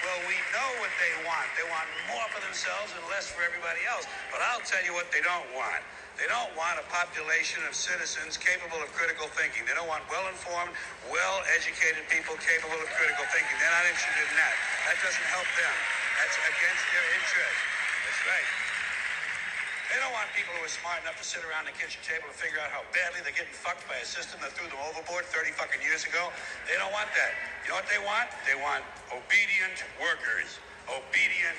Well, we know what they want. They want more for themselves and less for everybody else. But I'll tell you what they don't want. They don't want a population of citizens capable of critical thinking. They don't want well informed, well educated people capable of critical thinking. They're not interested in that. That doesn't help them. That's against their interest. That's right. They don't want people who are smart enough to sit around the kitchen table and figure out how badly they're getting fucked by a system that threw them overboard 30 fucking years ago. They don't want that. You know what they want? They want obedient workers. Obedient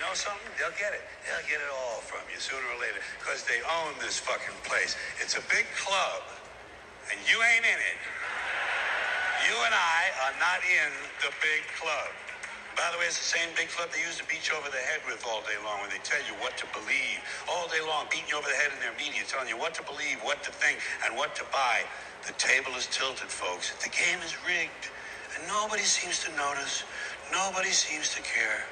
You know something? They'll get it. They'll get it all from you sooner or later because they own this fucking place. It's a big club, and you ain't in it. You and I are not in the big club. By the way, it's the same big club they use to beat you over the head with all day long when they tell you what to believe. All day long, beating you over the head in their media, telling you what to believe, what to think, and what to buy. The table is tilted, folks. The game is rigged. And nobody seems to notice. Nobody seems to care.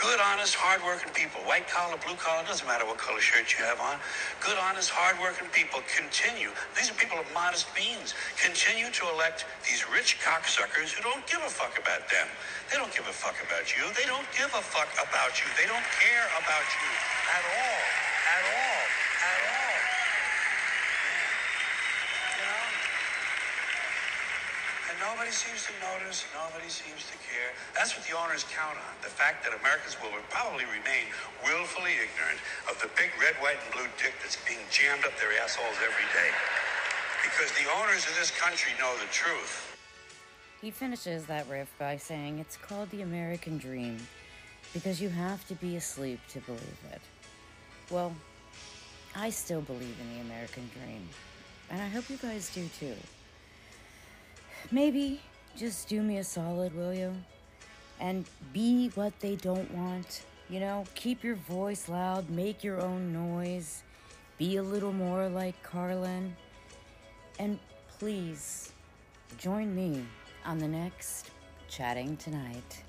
Good, honest, hardworking people, white collar, blue collar, doesn't matter what color shirt you have on. Good, honest, hardworking people continue. These are people of modest means. Continue to elect these rich cocksuckers who don't give a fuck about them. They don't give a fuck about you. They don't give a fuck about you. They don't care about you at all. At all. At all. You know? And nobody seems to notice, nobody seems to care. That's what the owners count on. The fact that Americans will probably remain willfully ignorant of the big red, white, and blue dick that's being jammed up their assholes every day. Because the owners of this country know the truth. He finishes that riff by saying it's called the American Dream because you have to be asleep to believe it. Well, I still believe in the American Dream, and I hope you guys do too. Maybe just do me a solid, will you? And be what they don't want. You know, keep your voice loud, make your own noise, be a little more like Carlin. And please join me on the next Chatting Tonight.